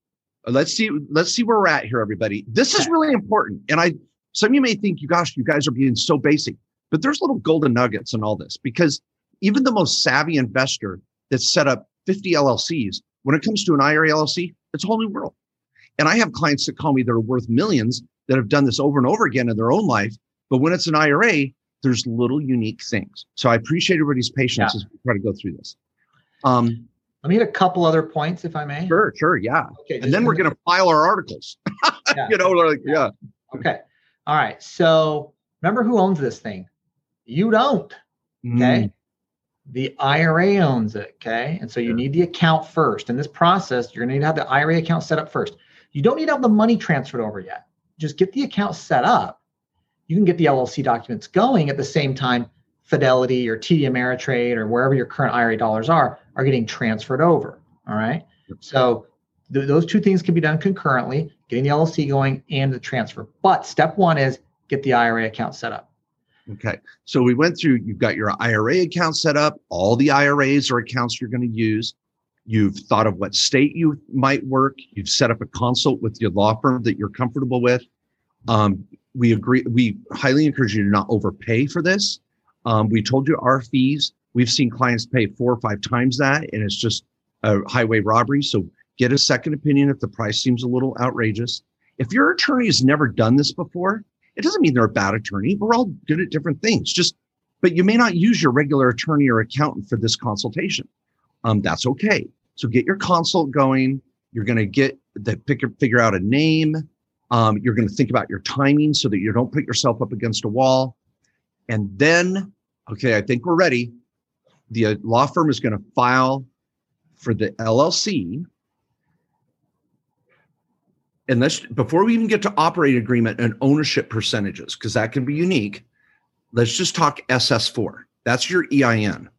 Let's see. Let's see where we're at here, everybody. This is really important, and I some of you may think, you gosh, you guys are being so basic, but there's little golden nuggets in all this because even the most savvy investor that set up 50 LLCs, when it comes to an IRA LLC, it's a whole new world. And I have clients that call me that are worth millions that have done this over and over again in their own life. But when it's an IRA, there's little unique things. So I appreciate everybody's patience yeah. as we try to go through this. Um, Let me hit a couple other points, if I may. Sure, sure, yeah. Okay, and then we're going to file our articles. yeah. you know, like yeah. Okay. All right. So remember who owns this thing? You don't. Okay. Mm. The IRA owns it. Okay. And so you need the account first. In this process, you're going to need to have the IRA account set up first. You don't need to have the money transferred over yet. Just get the account set up. You can get the LLC documents going at the same time. Fidelity or TD Ameritrade or wherever your current IRA dollars are are getting transferred over. All right. So th- those two things can be done concurrently getting the LLC going and the transfer. But step one is get the IRA account set up. Okay. So we went through, you've got your IRA account set up, all the IRAs or accounts you're going to use. You've thought of what state you might work. You've set up a consult with your law firm that you're comfortable with. Um, we agree, we highly encourage you to not overpay for this. Um, we told you our fees. We've seen clients pay four or five times that, and it's just a highway robbery. So get a second opinion if the price seems a little outrageous. If your attorney has never done this before, it doesn't mean they're a bad attorney. We're all good at different things. Just, but you may not use your regular attorney or accountant for this consultation. Um, that's okay. So get your consult going. You're going to get the figure, figure out a name. Um, you're going to think about your timing so that you don't put yourself up against a wall. And then, okay, I think we're ready. The uh, law firm is going to file for the LLC. And let's before we even get to operating agreement and ownership percentages, because that can be unique. Let's just talk SS4. That's your EIN.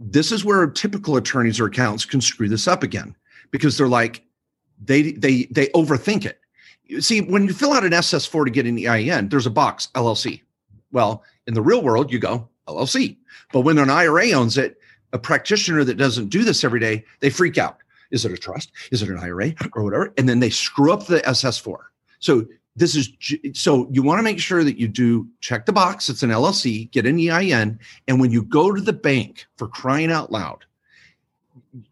This is where typical attorneys or accountants can screw this up again because they're like, they they they overthink it. You see, when you fill out an SS4 to get an EIN, there's a box LLC. Well, in the real world, you go LLC. But when an IRA owns it, a practitioner that doesn't do this every day, they freak out. Is it a trust? Is it an IRA or whatever? And then they screw up the SS4. So this is so you want to make sure that you do check the box. It's an LLC, get an EIN, and when you go to the bank for crying out loud,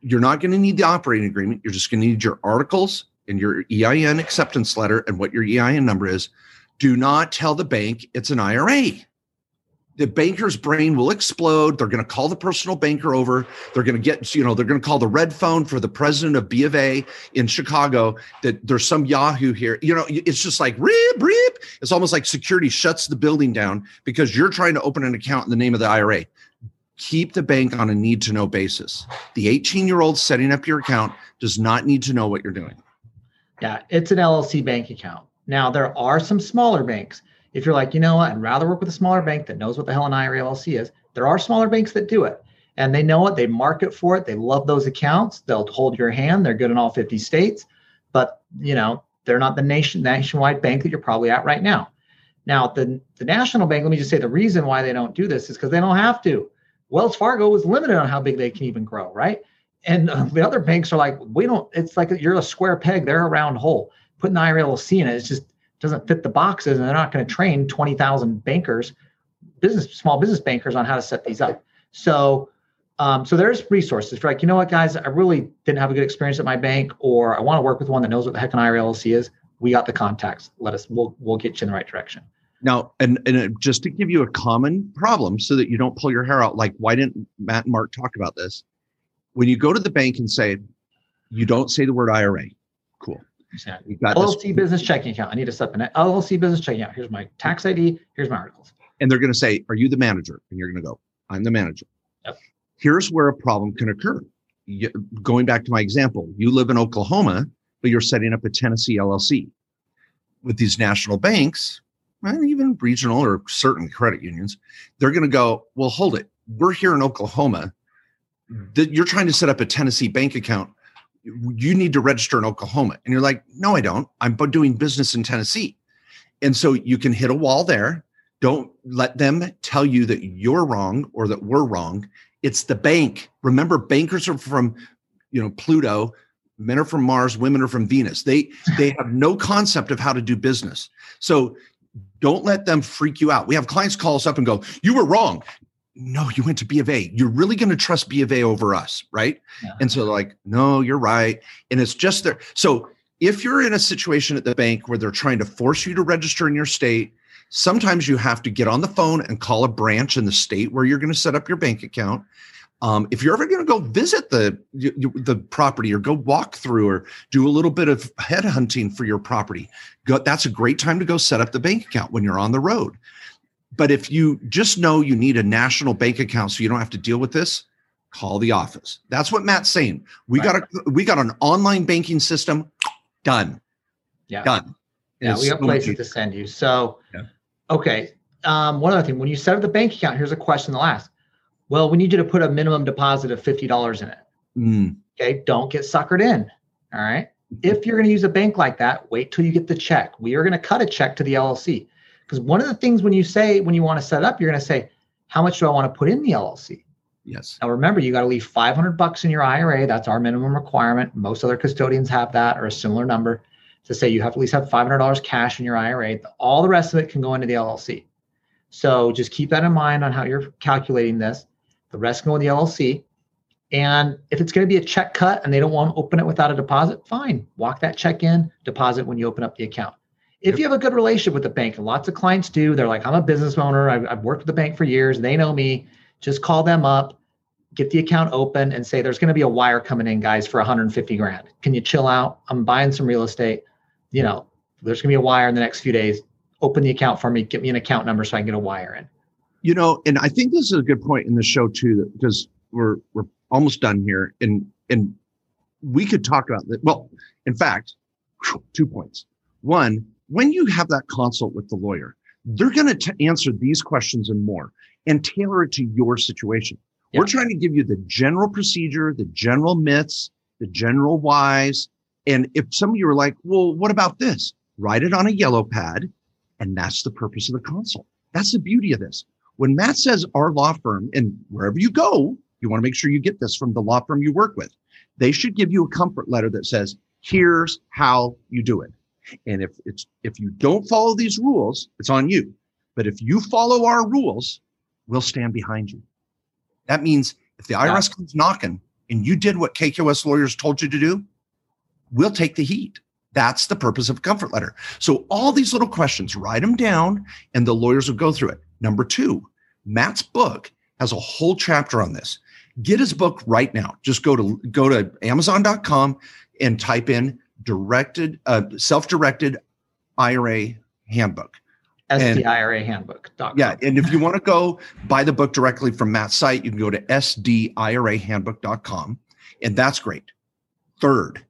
you're not going to need the operating agreement. You're just going to need your articles and your EIN acceptance letter and what your EIN number is. Do not tell the bank it's an IRA the banker's brain will explode. They're going to call the personal banker over. They're going to get, you know, they're going to call the red phone for the president of B of A in Chicago that there's some Yahoo here. You know, it's just like rip, rip. It's almost like security shuts the building down because you're trying to open an account in the name of the IRA. Keep the bank on a need to know basis. The 18 year old setting up your account does not need to know what you're doing. Yeah, it's an LLC bank account. Now, there are some smaller banks if you're like, you know what, I'd rather work with a smaller bank that knows what the hell an IRA LLC is, there are smaller banks that do it. And they know it, they market for it, they love those accounts, they'll hold your hand, they're good in all 50 states, but you know, they're not the nation nationwide bank that you're probably at right now. Now, the, the national bank, let me just say the reason why they don't do this is because they don't have to. Wells Fargo is limited on how big they can even grow, right? And uh, the other banks are like, we don't, it's like you're a square peg, they're a round hole. Putting the IRA LLC in it, it's just, doesn't fit the boxes and they're not going to train 20,000 bankers, business, small business bankers on how to set these up. So, um, so there's resources for like, you know what, guys, I really didn't have a good experience at my bank, or I want to work with one that knows what the heck an IRA LLC is. We got the contacts. Let us, we'll, we'll get you in the right direction. Now, and, and just to give you a common problem so that you don't pull your hair out, like, why didn't Matt and Mark talk about this? When you go to the bank and say, you don't say the word IRA, cool. Got LLC this. business checking account. I need to set up an LLC business checking account. Here's my tax ID. Here's my articles. And they're going to say, "Are you the manager?" And you're going to go, "I'm the manager." Yep. Here's where a problem can occur. You, going back to my example, you live in Oklahoma, but you're setting up a Tennessee LLC. With these national banks, and even regional or certain credit unions, they're going to go, "Well, hold it. We're here in Oklahoma. That you're trying to set up a Tennessee bank account you need to register in Oklahoma. And you're like, no, I don't. I'm doing business in Tennessee. And so you can hit a wall there. Don't let them tell you that you're wrong or that we're wrong. It's the bank. Remember, bankers are from, you know, Pluto. Men are from Mars. Women are from Venus. They they have no concept of how to do business. So don't let them freak you out. We have clients call us up and go, "You were wrong no, you went to B of A. You're really going to trust B of A over us, right? Yeah. And so like, no, you're right. And it's just there. So if you're in a situation at the bank where they're trying to force you to register in your state, sometimes you have to get on the phone and call a branch in the state where you're going to set up your bank account. Um, if you're ever going to go visit the the property or go walk through or do a little bit of head hunting for your property, go, that's a great time to go set up the bank account when you're on the road. But if you just know you need a national bank account so you don't have to deal with this, call the office. That's what Matt's saying. We right. got a we got an online banking system done. Yeah. Done. Yeah, it's we have places to send you. So yeah. okay. Um, one other thing, when you set up the bank account, here's a question to ask. Well, we need you to put a minimum deposit of $50 in it. Mm. Okay. Don't get suckered in. All right. If you're going to use a bank like that, wait till you get the check. We are going to cut a check to the LLC. Because one of the things when you say, when you want to set up, you're going to say, how much do I want to put in the LLC? Yes. Now remember, you got to leave 500 bucks in your IRA. That's our minimum requirement. Most other custodians have that or a similar number to say you have to at least have $500 cash in your IRA. All the rest of it can go into the LLC. So just keep that in mind on how you're calculating this. The rest can go in the LLC. And if it's going to be a check cut and they don't want to open it without a deposit, fine. Walk that check in, deposit when you open up the account. If you have a good relationship with the bank, and lots of clients do, they're like, I'm a business owner. I've, I've worked with the bank for years. They know me. Just call them up, get the account open and say there's going to be a wire coming in guys for 150 grand. Can you chill out? I'm buying some real estate. You know there's going to be a wire in the next few days. Open the account for me. Get me an account number so i can get a wire in. You know and i think this is a good point in the show too because we're we're almost done here and and we could talk about that well in fact two points. One when you have that consult with the lawyer they're going to answer these questions and more and tailor it to your situation yeah. We're trying to give you the general procedure, the general myths, the general whys. And if some of you are like, well, what about this? Write it on a yellow pad. And that's the purpose of the consult. That's the beauty of this. When Matt says our law firm, and wherever you go, you want to make sure you get this from the law firm you work with. They should give you a comfort letter that says, here's how you do it. And if it's if you don't follow these rules, it's on you. But if you follow our rules, we'll stand behind you. That means if the IRS yeah. comes knocking and you did what KKOS lawyers told you to do, we'll take the heat. That's the purpose of a comfort letter. So all these little questions, write them down and the lawyers will go through it. Number two, Matt's book has a whole chapter on this. Get his book right now. Just go to go to amazon.com and type in directed uh, self-directed IRA handbook. SDIRA handbook. Yeah. And if you want to go buy the book directly from Matt's site, you can go to SDIRAhandbook.com. And that's great. Third,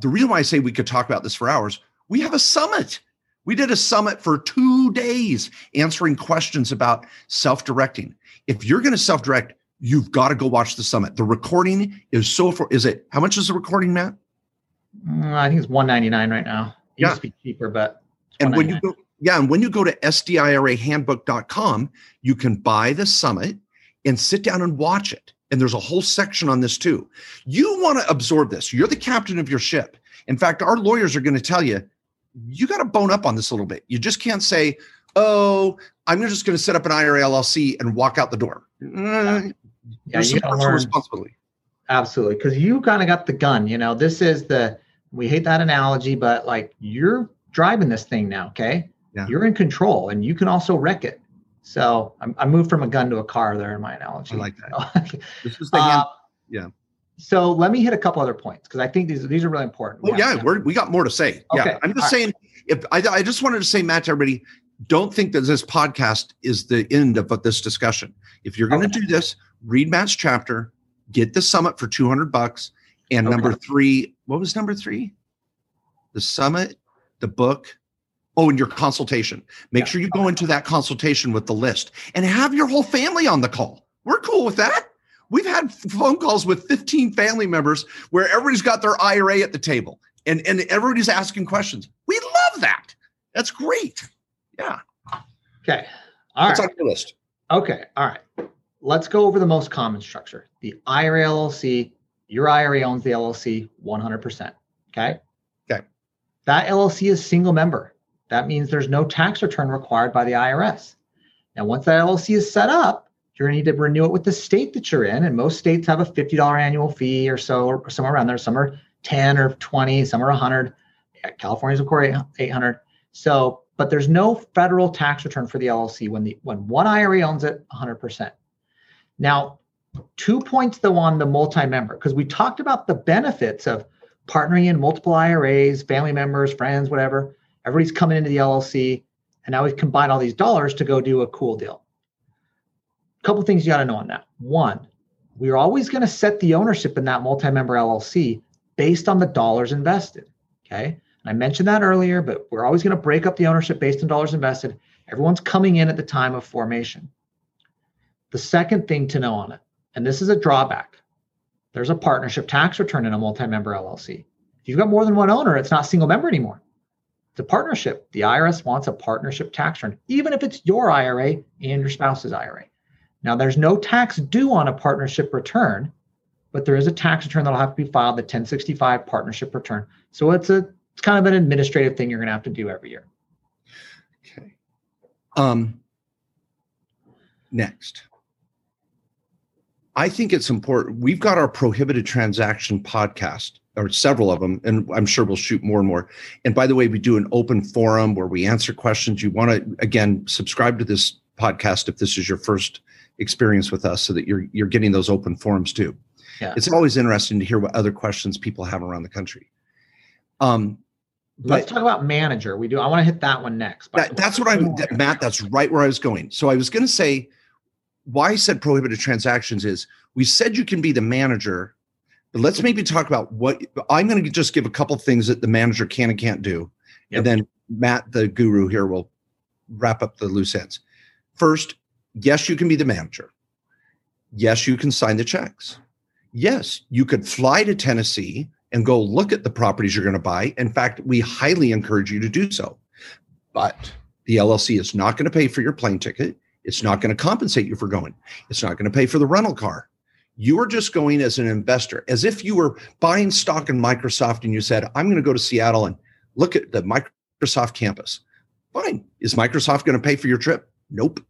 the reason why I say we could talk about this for hours, we have a summit. We did a summit for two days answering questions about self directing. If you're going to self direct, you've got to go watch the summit. The recording is so for, is it, how much is the recording, Matt? Mm, I think it's 199 right now. It yeah. used to be cheaper, but and when you go yeah, and when you go to sdirahandbook.com, you can buy the summit and sit down and watch it. And there's a whole section on this too. You want to absorb this. You're the captain of your ship. In fact, our lawyers are going to tell you, you got to bone up on this a little bit. You just can't say, oh, I'm just going to set up an IRA LLC and walk out the door. Yeah, yeah you learn. responsibility. Absolutely. Because you kind of got the gun. You know, this is the, we hate that analogy, but like you're driving this thing now. Okay yeah. you're in control and you can also wreck it. So I, I moved from a gun to a car there in my analogy. I like that. this is the uh, yeah. So let me hit a couple other points because I think these these are really important. We oh yeah, we're, we got more to say. Okay. Yeah, I'm just All saying. Right. If I, I just wanted to say, Matt, to everybody, don't think that this podcast is the end of this discussion. If you're going to okay. do this, read Matt's chapter, get the summit for 200 bucks, and okay. number three, what was number three? The summit, the book, Oh, and your consultation. Make yeah. sure you go into that consultation with the list and have your whole family on the call. We're cool with that. We've had phone calls with 15 family members where everybody's got their IRA at the table and, and everybody's asking questions. We love that. That's great. Yeah. Okay. All What's right. on your list? Okay. All right. Let's go over the most common structure. The IRA LLC, your IRA owns the LLC 100%. Okay. Okay. That LLC is single member. That means there's no tax return required by the IRS. Now, once that LLC is set up, you're going to need to renew it with the state that you're in. And most states have a $50 annual fee or so, or somewhere around there. Some are 10 or 20, some are 100. California's, of course, 800. So, but there's no federal tax return for the LLC when the when one IRA owns it 100%. Now, two points though on the multi-member because we talked about the benefits of partnering in multiple IRAs, family members, friends, whatever. Everybody's coming into the LLC, and now we've combined all these dollars to go do a cool deal. A couple things you got to know on that. One, we're always going to set the ownership in that multi-member LLC based on the dollars invested. Okay. And I mentioned that earlier, but we're always going to break up the ownership based on dollars invested. Everyone's coming in at the time of formation. The second thing to know on it, and this is a drawback, there's a partnership tax return in a multi-member LLC. If you've got more than one owner, it's not single member anymore. It's a partnership. The IRS wants a partnership tax return, even if it's your IRA and your spouse's IRA. Now, there's no tax due on a partnership return, but there is a tax return that'll have to be filed, the 1065 partnership return. So it's a it's kind of an administrative thing you're going to have to do every year. Okay. Um. Next. I think it's important. We've got our prohibited transaction podcast or several of them, and I'm sure we'll shoot more and more. And by the way, we do an open forum where we answer questions. You want to again subscribe to this podcast if this is your first experience with us so that you're you're getting those open forums too. Yeah. It's always interesting to hear what other questions people have around the country. Um, Let's talk about manager. We do. I want to hit that one next. That, that's what I'm, Matt. That's right where I was going. So I was going to say why I said prohibited transactions is we said you can be the manager, but let's maybe talk about what I'm going to just give a couple things that the manager can and can't do, yep. and then Matt, the guru here, will wrap up the loose ends. First, yes, you can be the manager. Yes, you can sign the checks. Yes, you could fly to Tennessee and go look at the properties you're going to buy. In fact, we highly encourage you to do so. But the LLC is not going to pay for your plane ticket. It's not going to compensate you for going. It's not going to pay for the rental car. You are just going as an investor, as if you were buying stock in Microsoft and you said, I'm going to go to Seattle and look at the Microsoft campus. Fine. Is Microsoft going to pay for your trip? Nope.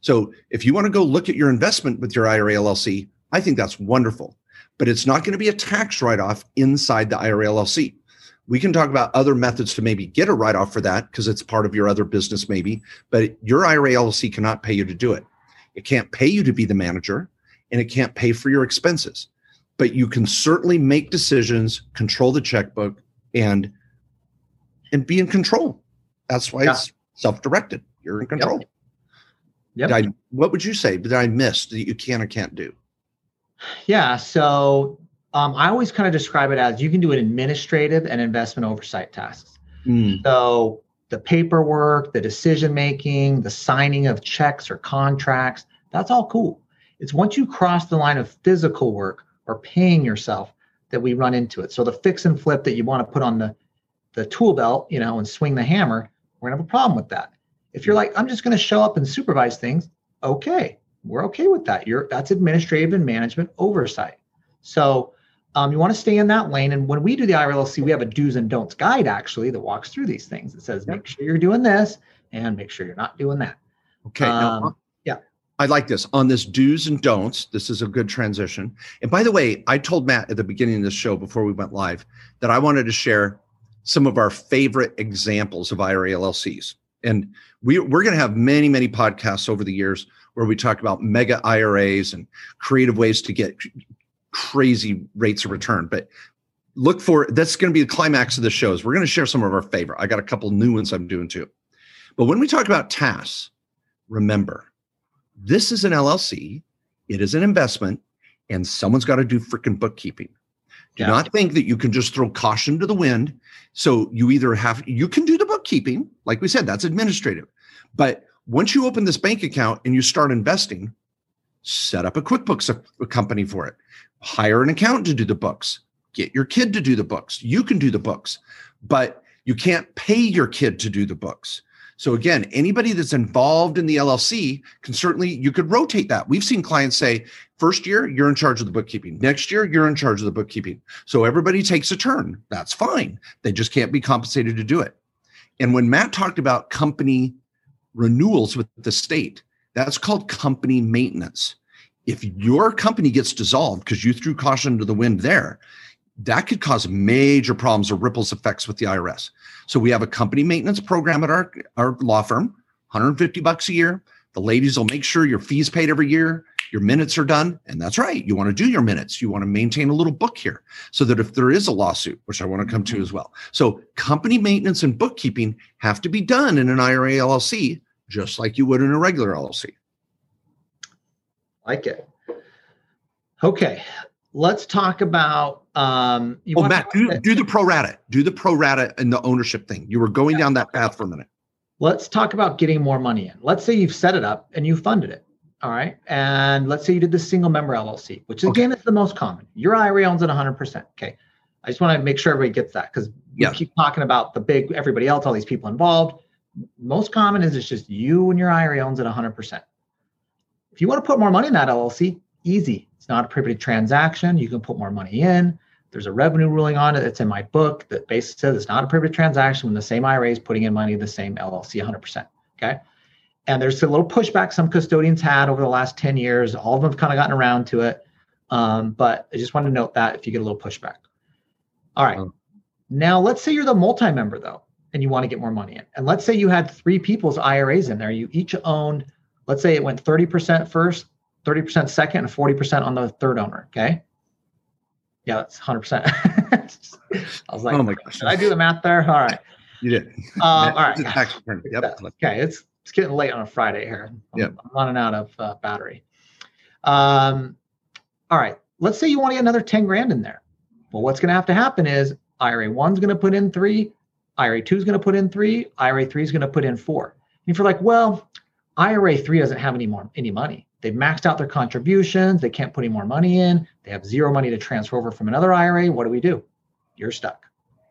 So if you want to go look at your investment with your IRA LLC, I think that's wonderful. But it's not going to be a tax write off inside the IRA LLC. We can talk about other methods to maybe get a write off for that because it's part of your other business, maybe. But your IRA LLC cannot pay you to do it. It can't pay you to be the manager and it can't pay for your expenses. But you can certainly make decisions, control the checkbook, and and be in control. That's why yeah. it's self-directed. You're in control. Yep. yep. I, what would you say that I missed that you can or can't do? Yeah. So um, I always kind of describe it as you can do an administrative and investment oversight tasks. Mm. So the paperwork, the decision making, the signing of checks or contracts, that's all cool. It's once you cross the line of physical work or paying yourself that we run into it. So the fix and flip that you want to put on the the tool belt, you know, and swing the hammer, we're gonna have a problem with that. If you're like, I'm just gonna show up and supervise things, okay, we're okay with that. You're that's administrative and management oversight. So um, you want to stay in that lane. And when we do the IRLC, we have a do's and don'ts guide actually that walks through these things. It says make sure you're doing this and make sure you're not doing that. Okay. Um, now, yeah. I like this on this do's and don'ts. This is a good transition. And by the way, I told Matt at the beginning of this show before we went live that I wanted to share some of our favorite examples of IRA LLCs. And we, we're going to have many, many podcasts over the years where we talk about mega IRAs and creative ways to get crazy rates of return. But look for that's going to be the climax of the shows. We're going to share some of our favorite. I got a couple new ones I'm doing too. But when we talk about TAS, remember this is an LLC, it is an investment, and someone's got to do freaking bookkeeping. Do yeah. not think that you can just throw caution to the wind. So you either have you can do the bookkeeping, like we said, that's administrative. But once you open this bank account and you start investing, set up a QuickBooks company for it. Hire an accountant to do the books. Get your kid to do the books. You can do the books but you can't pay your kid to do the books. So again anybody that's involved in the llc can certainly you could rotate that. We've seen clients say first year you're in charge of the bookkeeping. Next year you're in charge of the bookkeeping. So everybody takes a turn. That's fine. They just can't be compensated to do it. And when matt talked about company renewals with the state that's called company maintenance if your company gets dissolved because you threw caution to the wind there, that could cause major problems or ripples effects with the IRS. So we have a company maintenance program at our, our law firm, 150 bucks a year. The ladies will make sure your fees paid every year, your minutes are done. And that's right. You want to do your minutes. You want to maintain a little book here so that if there is a lawsuit, which I want to come to mm-hmm. as well. So company maintenance and bookkeeping have to be done in an IRA LLC, just like you would in a regular LLC. Like it. Okay, let's talk about. Um, you oh, Matt, do, do the pro rata. Do the pro rata and the ownership thing. You were going yeah. down that path for a minute. Let's talk about getting more money in. Let's say you've set it up and you funded it. All right. And let's say you did the single member LLC, which again okay. is the most common. Your IRA owns it 100%. Okay. I just want to make sure everybody gets that because we keep talking about the big, everybody else, all these people involved. Most common is it's just you and your IRA owns it 100%. If you want to put more money in that LLC, easy. It's not a prohibited transaction. You can put more money in. There's a revenue ruling on it. that's in my book that basically says it's not a prohibited transaction when the same IRA is putting in money in the same LLC 100%. Okay. And there's a little pushback some custodians had over the last 10 years. All of them have kind of gotten around to it. Um, but I just want to note that if you get a little pushback. All right. Now, let's say you're the multi member, though, and you want to get more money in. And let's say you had three people's IRAs in there. You each owned let's say it went 30% first, 30% second, and 40% on the third owner. Okay. Yeah, that's 100%. I was like, oh my gosh. Did I do the math there? All right. You did. Um, all right. Yep. Okay. It's, it's getting late on a Friday here. I'm, yep. I'm running out of uh, battery. Um, all right. Let's say you want to get another 10 grand in there. Well, what's going to have to happen is IRA one's going to put in three, IRA two is going to put in three, IRA three is going to put in four. And if you're like, well, IRA three doesn't have any more any money. They've maxed out their contributions. They can't put any more money in. They have zero money to transfer over from another IRA. What do we do? You're stuck.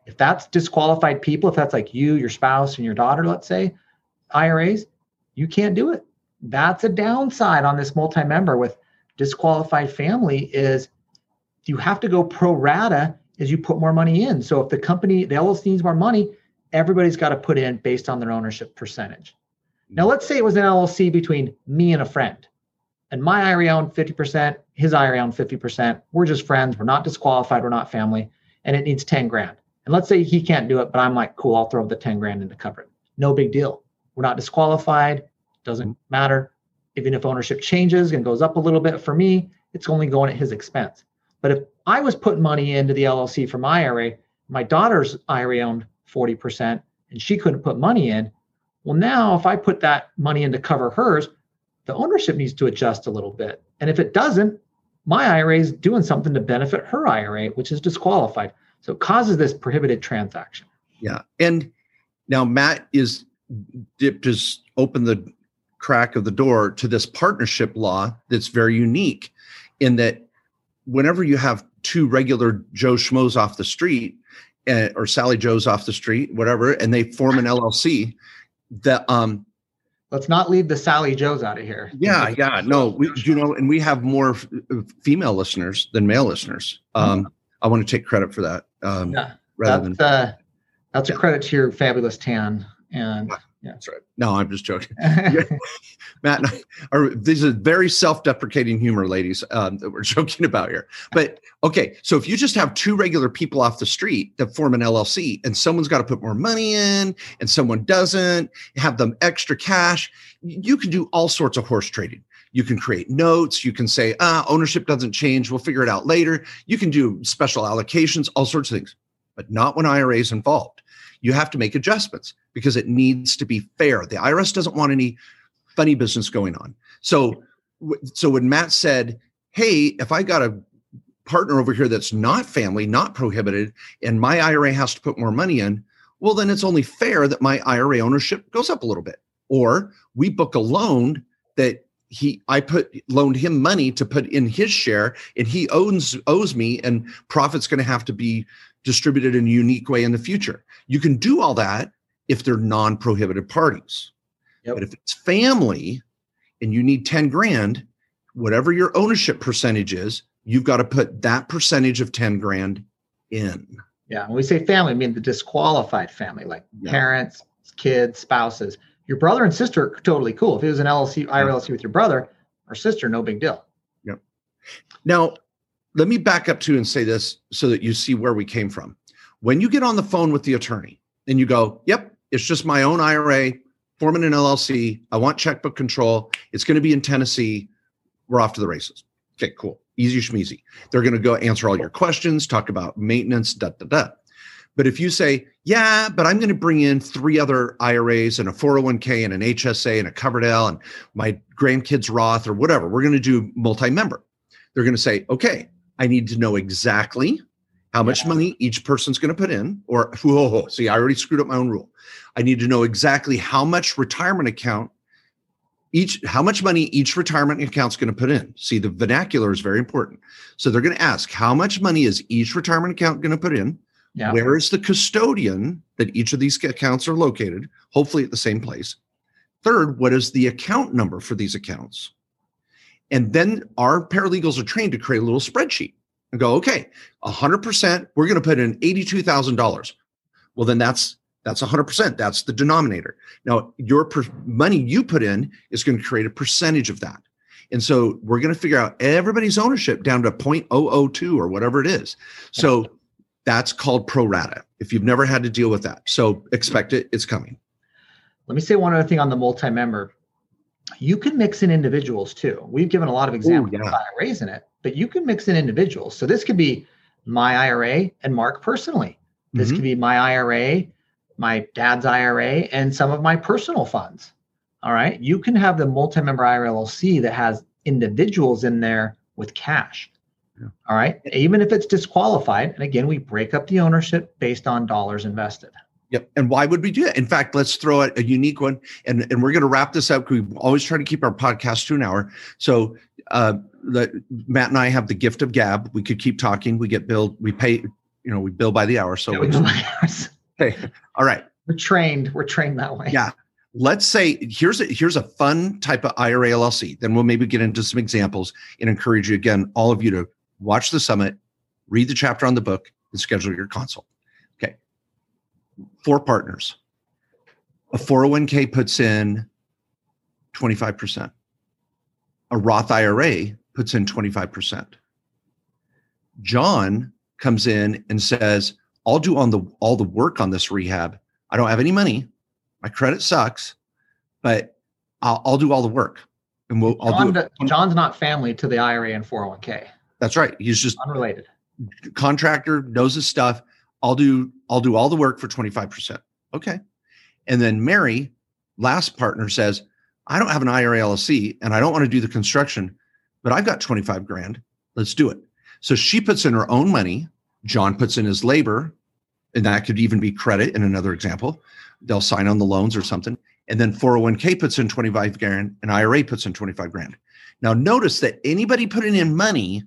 If that's disqualified people, if that's like you, your spouse, and your daughter, let's say, IRAs, you can't do it. That's a downside on this multi-member with disqualified family is you have to go pro rata as you put more money in. So if the company, the LLC needs more money, everybody's got to put in based on their ownership percentage. Now, let's say it was an LLC between me and a friend, and my IRA owned 50%, his IRA owned 50%. We're just friends. We're not disqualified. We're not family, and it needs 10 grand. And let's say he can't do it, but I'm like, cool, I'll throw the 10 grand in to cover it. No big deal. We're not disqualified. Doesn't matter. Even if ownership changes and goes up a little bit for me, it's only going at his expense. But if I was putting money into the LLC for my IRA, my daughter's IRA owned 40%, and she couldn't put money in. Well, now if I put that money in to cover hers, the ownership needs to adjust a little bit. And if it doesn't, my IRA is doing something to benefit her IRA, which is disqualified. So it causes this prohibited transaction. Yeah. And now Matt is dipped his opened the crack of the door to this partnership law that's very unique in that whenever you have two regular Joe Schmoes off the street uh, or Sally Joe's off the street, whatever, and they form an LLC, that um let's not leave the Sally Joes out of here. Yeah, yeah, no, we you know, and we have more f- female listeners than male listeners. Um, mm-hmm. I want to take credit for that. Um, yeah, rather that's, than uh, that's a credit to your fabulous tan and yeah. That's right. No, I'm just joking. Matt and I are these are very self-deprecating humor, ladies, um, that we're joking about here. But okay, so if you just have two regular people off the street that form an LLC and someone's got to put more money in and someone doesn't, have them extra cash, you can do all sorts of horse trading. You can create notes. You can say, ah, ownership doesn't change. We'll figure it out later. You can do special allocations, all sorts of things, but not when IRA is involved you have to make adjustments because it needs to be fair. The IRS doesn't want any funny business going on. So, so when Matt said, "Hey, if I got a partner over here that's not family, not prohibited, and my IRA has to put more money in," well, then it's only fair that my IRA ownership goes up a little bit. Or we book a loan that he I put loaned him money to put in his share and he owns owes me and profit's going to have to be distributed in a unique way in the future. You can do all that if they're non-prohibited parties. Yep. But if it's family and you need 10 grand, whatever your ownership percentage is, you've got to put that percentage of 10 grand in. Yeah. When we say family, I mean the disqualified family, like yeah. parents, kids, spouses. Your brother and sister are totally cool. If it was an LLC, IRLC with your brother or sister, no big deal. Yep. Now, let me back up to and say this so that you see where we came from. When you get on the phone with the attorney and you go, Yep, it's just my own IRA, forming an LLC. I want checkbook control. It's going to be in Tennessee. We're off to the races. Okay, cool. Easy schmeezy. They're going to go answer all your questions, talk about maintenance, da da da. But if you say, yeah, but I'm going to bring in three other IRAs and a 401k and an HSA and a Coverdell and my grandkids Roth or whatever, we're going to do multi member. They're going to say, okay, I need to know exactly how much yeah. money each person's going to put in, or whoa, see, I already screwed up my own rule. I need to know exactly how much retirement account each, how much money each retirement account's going to put in. See, the vernacular is very important. So they're going to ask, how much money is each retirement account going to put in? Yeah. Where is the custodian that each of these accounts are located? Hopefully at the same place. Third, what is the account number for these accounts? And then our paralegals are trained to create a little spreadsheet and go, okay, 100%, we're going to put in $82,000. Well, then that's that's 100%. That's the denominator. Now, your per- money you put in is going to create a percentage of that. And so we're going to figure out everybody's ownership down to 0.002 or whatever it is. So that's called pro rata if you've never had to deal with that. So expect it, it's coming. Let me say one other thing on the multi member You can mix in individuals too. We've given a lot of examples yeah. of IRAs in it, but you can mix in individuals. So this could be my IRA and Mark personally. This Mhm. could be my IRA, my dad's IRA, and some of my personal funds. All right. You can have the multi-member IRA LLC that has individuals in there with cash. Yeah. All right. Even if it's disqualified, and again, we break up the ownership based on dollars invested. Yep. And why would we do that? In fact, let's throw out a unique one, and and we're going to wrap this up. We always try to keep our podcast to an hour. So, uh, the, Matt and I have the gift of gab. We could keep talking. We get billed. We pay. You know, we bill by the hour. So, Yeah, we know- hey, all right. we're trained. We're trained that way. Yeah. Let's say here's a here's a fun type of IRA LLC. Then we'll maybe get into some examples and encourage you again, all of you to watch the summit, read the chapter on the book, and schedule your consult. Four partners. A 401k puts in 25%. A Roth IRA puts in 25%. John comes in and says, I'll do on the all the work on this rehab. I don't have any money. My credit sucks, but I'll, I'll do all the work. And we'll I'll John, do it. John's not family to the IRA and 401k. That's right. He's just Unrelated. contractor, knows his stuff. I'll do I'll do all the work for 25%. Okay. And then Mary, last partner, says, I don't have an IRA LLC and I don't want to do the construction, but I've got 25 grand. Let's do it. So she puts in her own money. John puts in his labor, and that could even be credit in another example. They'll sign on the loans or something. And then 401k puts in 25 grand and IRA puts in 25 grand. Now notice that anybody putting in money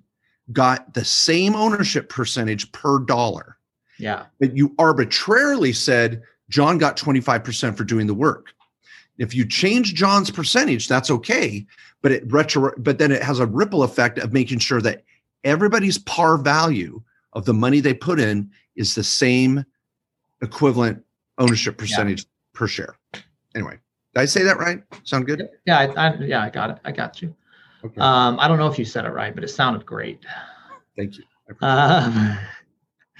got the same ownership percentage per dollar. Yeah. But you arbitrarily said John got 25% for doing the work. If you change John's percentage, that's okay. But it retro, but then it has a ripple effect of making sure that everybody's par value of the money they put in is the same equivalent ownership percentage per share. Anyway, did I say that right? Sound good? Yeah. I, I, yeah. I got it. I got you. Okay. Um, I don't know if you said it right, but it sounded great. Thank you. I appreciate Um,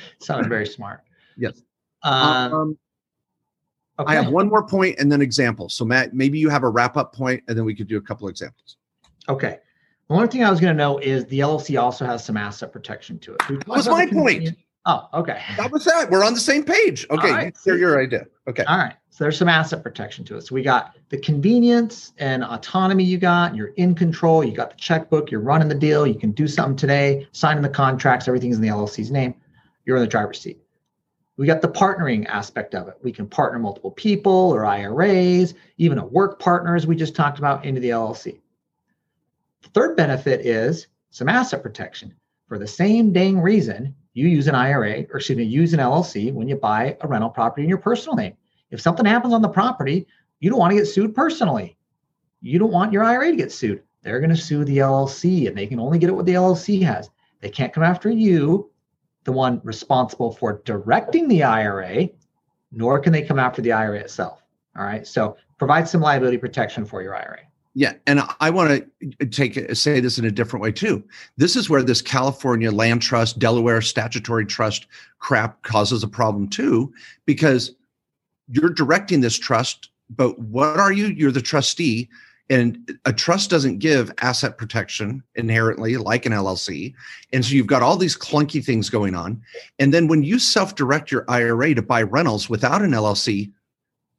sounded very smart. Yes. Um, Um, okay. I have one more point and then examples. So Matt, maybe you have a wrap up point and then we could do a couple examples. Okay. One thing I was going to know is the LLC also has some asset protection to it. Talked was my point. Oh, okay. That was that. We're on the same page. Okay, right. you your idea. Okay. All right. So there's some asset protection to it. So we got the convenience and autonomy you got. You're in control. You got the checkbook. You're running the deal. You can do something today, signing the contracts. Everything's in the LLC's name. You're in the driver's seat. We got the partnering aspect of it. We can partner multiple people or IRAs, even a work partner, as we just talked about, into the LLC. The third benefit is some asset protection. For the same dang reason, you use an IRA, or excuse me, use an LLC when you buy a rental property in your personal name. If something happens on the property, you don't want to get sued personally. You don't want your IRA to get sued. They're going to sue the LLC and they can only get it what the LLC has. They can't come after you, the one responsible for directing the IRA, nor can they come after the IRA itself. All right. So provide some liability protection for your IRA. Yeah, and I want to take say this in a different way too. This is where this California land trust, Delaware statutory trust crap causes a problem too, because you're directing this trust, but what are you? You're the trustee, and a trust doesn't give asset protection inherently, like an LLC, and so you've got all these clunky things going on. And then when you self-direct your IRA to buy rentals without an LLC,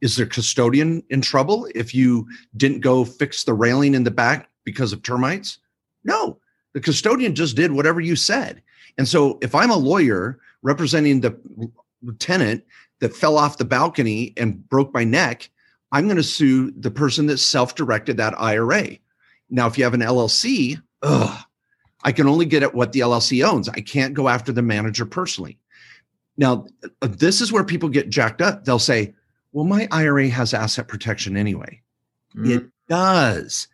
is the custodian in trouble if you didn't go fix the railing in the back because of termites? No, the custodian just did whatever you said. And so if I'm a lawyer representing the tenant that fell off the balcony and broke my neck, I'm going to sue the person that self-directed that IRA. Now, if you have an LLC, ugh, I can only get at what the LLC owns. I can't go after the manager personally. Now, uh, this is where people get jacked up. They'll say, well, my IRA has asset protection anyway. Hmm. It does.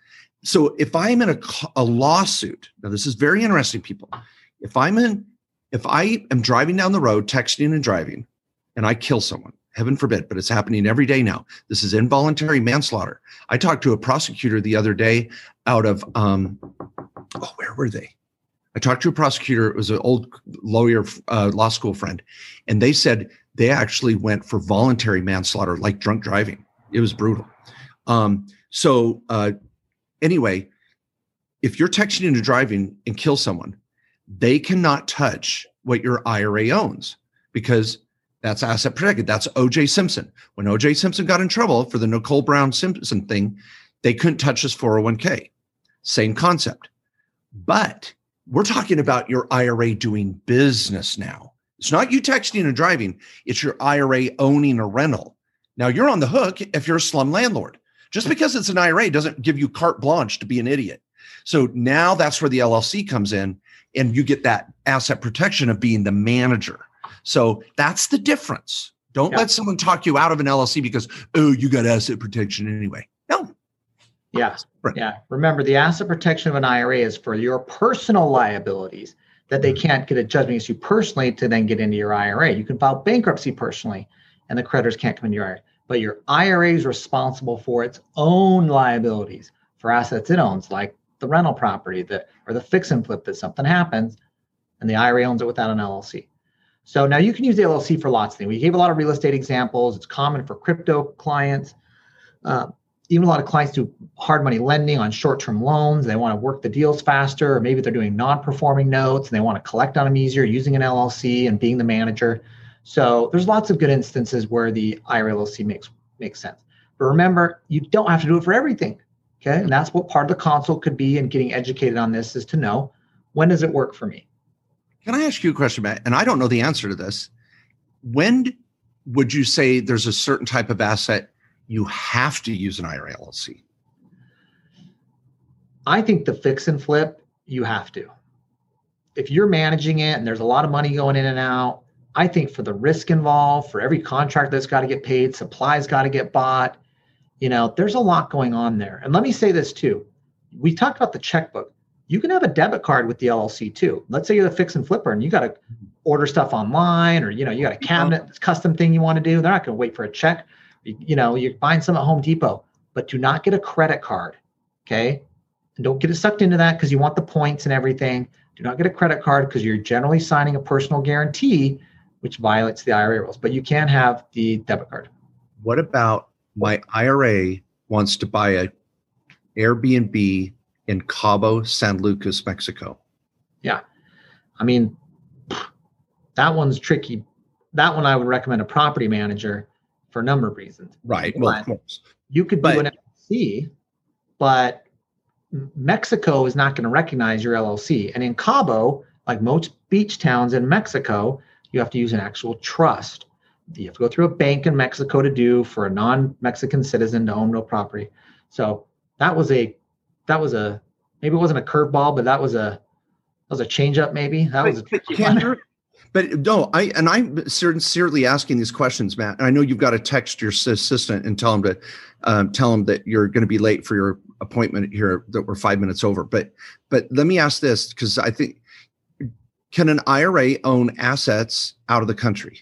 So if I'm in a, a lawsuit, now this is very interesting, people. If I'm in, if I am driving down the road, texting and driving, and I kill someone, heaven forbid, but it's happening every day now. This is involuntary manslaughter. I talked to a prosecutor the other day out of, um, oh, where were they? I talked to a prosecutor. It was an old lawyer, uh, law school friend, and they said they actually went for voluntary manslaughter, like drunk driving. It was brutal. Um, so uh, Anyway, if you're texting and driving and kill someone, they cannot touch what your IRA owns because that's asset protected. That's OJ Simpson. When OJ Simpson got in trouble for the Nicole Brown Simpson thing, they couldn't touch his 401k. Same concept. But we're talking about your IRA doing business now. It's not you texting and driving, it's your IRA owning a rental. Now you're on the hook if you're a slum landlord. Just because it's an IRA doesn't give you carte blanche to be an idiot. So now that's where the LLC comes in and you get that asset protection of being the manager. So that's the difference. Don't yeah. let someone talk you out of an LLC because, oh, you got asset protection anyway. No. Yeah. Yeah. Remember, the asset protection of an IRA is for your personal liabilities that they mm-hmm. can't get a judgment against you personally to then get into your IRA. You can file bankruptcy personally, and the creditors can't come into your IRA. But your IRA is responsible for its own liabilities for assets it owns, like the rental property that or the fix and flip that something happens, and the IRA owns it without an LLC. So now you can use the LLC for lots of things. We gave a lot of real estate examples. It's common for crypto clients. Uh, even a lot of clients do hard money lending on short-term loans. They want to work the deals faster, or maybe they're doing non-performing notes and they want to collect on them easier using an LLC and being the manager. So there's lots of good instances where the IRA LLC makes makes sense. But remember, you don't have to do it for everything. Okay. And that's what part of the consult could be and getting educated on this is to know when does it work for me? Can I ask you a question, Matt? And I don't know the answer to this. When would you say there's a certain type of asset you have to use an IRA LLC? I think the fix and flip, you have to. If you're managing it and there's a lot of money going in and out, I think for the risk involved, for every contract that's got to get paid, supplies got to get bought, you know, there's a lot going on there. And let me say this too. We talked about the checkbook. You can have a debit card with the LLC too. Let's say you're the fix and flipper and you got to order stuff online or you know, you got a cabinet custom thing you want to do. They're not going to wait for a check you know, you're buying some at Home Depot, but do not get a credit card. Okay. And don't get it sucked into that because you want the points and everything. Do not get a credit card because you're generally signing a personal guarantee, which violates the IRA rules, but you can have the debit card. What about my IRA wants to buy a Airbnb in Cabo San Lucas, Mexico? Yeah. I mean, that one's tricky. That one I would recommend a property manager for a number of reasons. Right. Well, of course. You could but, do an LLC, but Mexico is not going to recognize your LLC. And in Cabo, like most beach towns in Mexico, you have to use an actual trust. You have to go through a bank in Mexico to do for a non-Mexican citizen to own real property. So that was a that was a maybe it wasn't a curveball, but that was a that was a change up maybe. That was a tricky one. But no, I and I'm sincerely asking these questions, Matt. And I know you've got to text your assistant and tell him to um, tell him that you're going to be late for your appointment here. That we're five minutes over. But but let me ask this because I think can an IRA own assets out of the country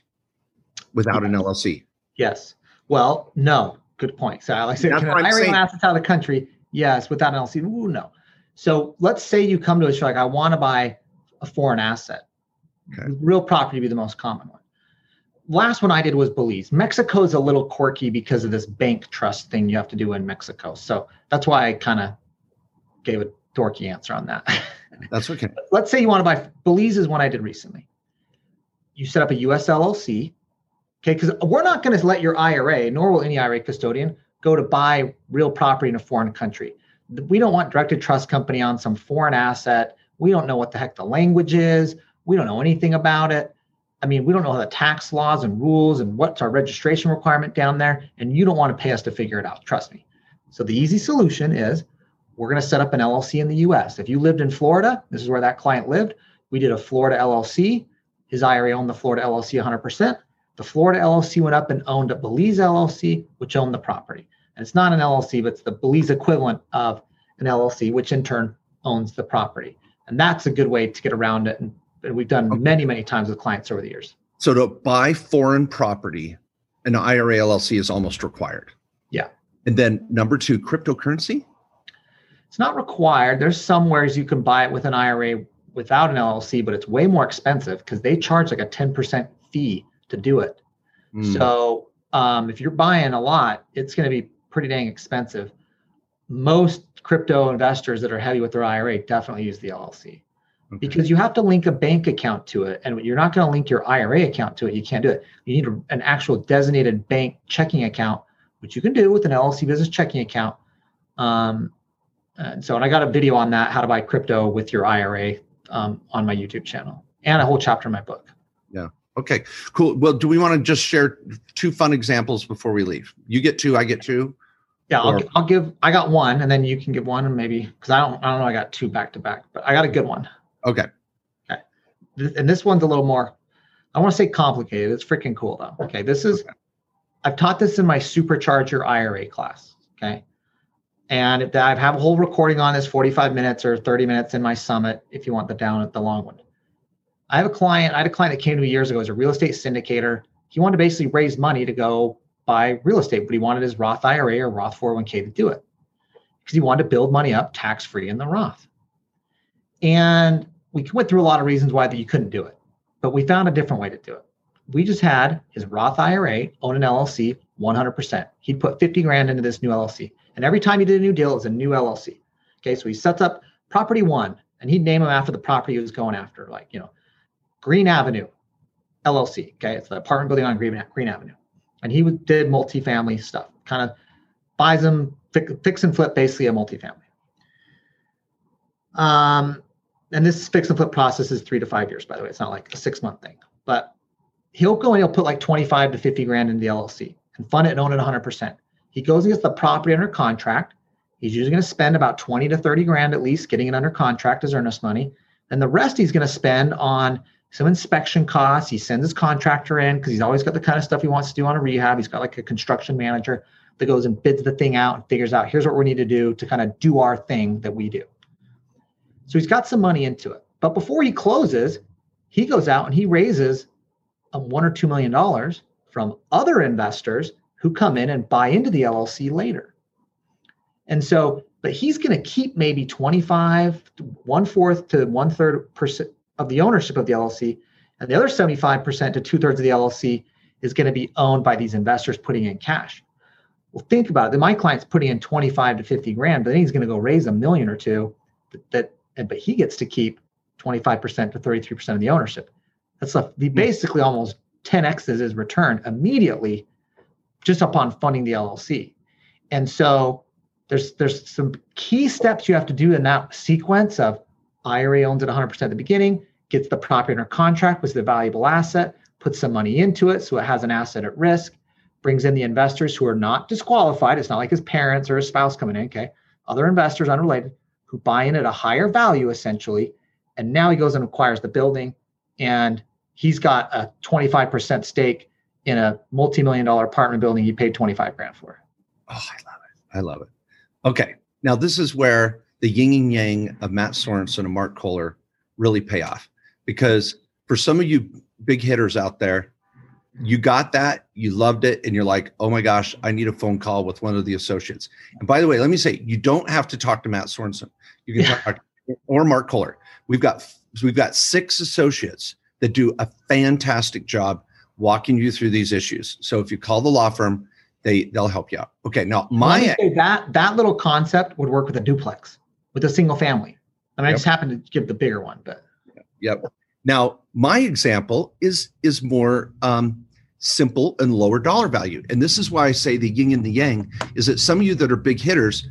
without yes. an LLC? Yes. Well, no. Good point. So like I said, can an IRA own assets out of the country? Yes, without an LLC. Ooh, no. So let's say you come to us, you're like, I want to buy a foreign asset Okay. Real property would be the most common one. Last one I did was Belize. Mexico is a little quirky because of this bank trust thing you have to do in Mexico. So that's why I kind of gave a dorky answer on that. That's okay. Let's say you want to buy Belize is one I did recently. You set up a US LLC. Okay, because we're not going to let your IRA, nor will any IRA custodian, go to buy real property in a foreign country. We don't want directed trust company on some foreign asset. We don't know what the heck the language is. We don't know anything about it. I mean, we don't know the tax laws and rules and what's our registration requirement down there. And you don't want to pay us to figure it out. Trust me. So the easy solution is we're going to set up an LLC in the US. If you lived in Florida, this is where that client lived. We did a Florida LLC. His IRA owned the Florida LLC 100%. The Florida LLC went up and owned a Belize LLC, which owned the property. And it's not an LLC, but it's the Belize equivalent of an LLC, which in turn owns the property. And that's a good way to get around it and and we've done many, many times with clients over the years. So to buy foreign property, an IRA LLC is almost required. Yeah. And then number two, cryptocurrency? It's not required. There's somewhere you can buy it with an IRA without an LLC, but it's way more expensive because they charge like a 10% fee to do it. Mm. So um, if you're buying a lot, it's going to be pretty dang expensive. most crypto investors that are heavy with their IRA definitely use the LLC okay. because you have to link a bank account to it. And you're not going to link your IRA account to it. You can't do it. You need a, an actual designated bank checking account, which you can do with an LLC business checking account. Um, and so, and I got a video on that, how to buy crypto with your IRA um, on my YouTube channel and a whole chapter in my book. Yeah. Okay, cool. Well, do we want to just share two fun examples before we leave? You get two, I get two. Yeah, I'll, I'll give. I got one, and then you can give one, and maybe because I don't. I don't know. I got two back to back, but I got a good one. Okay. Okay. And this one's a little more. I want to say complicated. It's freaking cool though. Okay. This is. Okay. I've taught this in my supercharger IRA class. Okay. And I have a whole recording on this 45 minutes or 30 minutes in my summit if you want the down at the long one. I have a client, I had a client that came to me years ago as a real estate syndicator. He wanted to basically raise money to go buy real estate, but he wanted his Roth IRA or Roth 401k to do it because he wanted to build money up tax free in the Roth. And we went through a lot of reasons why that you couldn't do it, but we found a different way to do it. We just had his Roth IRA own an LLC 100%. He'd put 50 grand into this new LLC. And every time he did a new deal, it was a new LLC. Okay, so he sets up property one and he'd name them after the property he was going after, like, you know, Green Avenue LLC. Okay, it's the apartment building on Green, Green Avenue. And he did multifamily stuff, kind of buys them, fix and flip basically a multifamily. Um, and this fix and flip process is three to five years, by the way. It's not like a six month thing, but he'll go and he'll put like 25 to 50 grand in the LLC and fund it and own it 100%. He goes and gets the property under contract. He's usually going to spend about 20 to 30 grand at least getting it under contract as earnest money. And the rest he's going to spend on some inspection costs. He sends his contractor in because he's always got the kind of stuff he wants to do on a rehab. He's got like a construction manager that goes and bids the thing out and figures out here's what we need to do to kind of do our thing that we do. So he's got some money into it. But before he closes, he goes out and he raises a one or two million dollars from other investors who come in and buy into the LLC later. And so, but he's going to keep maybe 25, one fourth to one third percent of the ownership of the LLC. And the other 75% to two thirds of the LLC is going to be owned by these investors putting in cash. Well, think about it. Then my client's putting in 25 to 50 grand, but then he's going to go raise a million or two that, that but he gets to keep 25% to 33% of the ownership. That's a, he hmm. basically almost 10x's his return immediately just upon funding the LLC. And so there's there's some key steps you have to do in that sequence of IRA owns it 100% at the beginning, gets the property under contract with the valuable asset, puts some money into it so it has an asset at risk, brings in the investors who are not disqualified. It's not like his parents or his spouse coming in, okay? Other investors unrelated who buy in at a higher value essentially. And now he goes and acquires the building and he's got a 25% stake in a multi-million dollar apartment building he paid 25 grand for. Oh, I love it. I love it. Okay. Now this is where the yin and yang of Matt Sorensen and Mark Kohler really pay off because for some of you big hitters out there, you got that, you loved it, and you're like, oh my gosh, I need a phone call with one of the associates. And by the way, let me say, you don't have to talk to Matt Sorensen. You can yeah. talk or Mark Kohler. We've got we've got six associates that do a fantastic job walking you through these issues. So if you call the law firm, they they'll help you out. Okay, now my that that little concept would work with a duplex, with a single family. I mean, yep. I just happened to give the bigger one, but yep. Now my example is is more um, simple and lower dollar value, and this is why I say the yin and the yang is that some of you that are big hitters,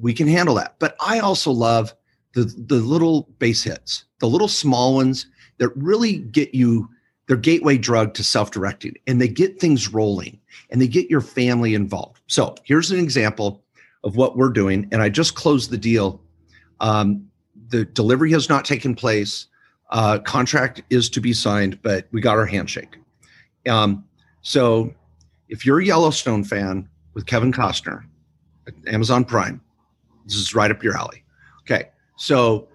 we can handle that. But I also love the the little base hits, the little small ones that really get you their gateway drug to self-directing and they get things rolling and they get your family involved so here's an example of what we're doing and i just closed the deal um, the delivery has not taken place uh, contract is to be signed but we got our handshake um, so if you're a yellowstone fan with kevin costner amazon prime this is right up your alley okay so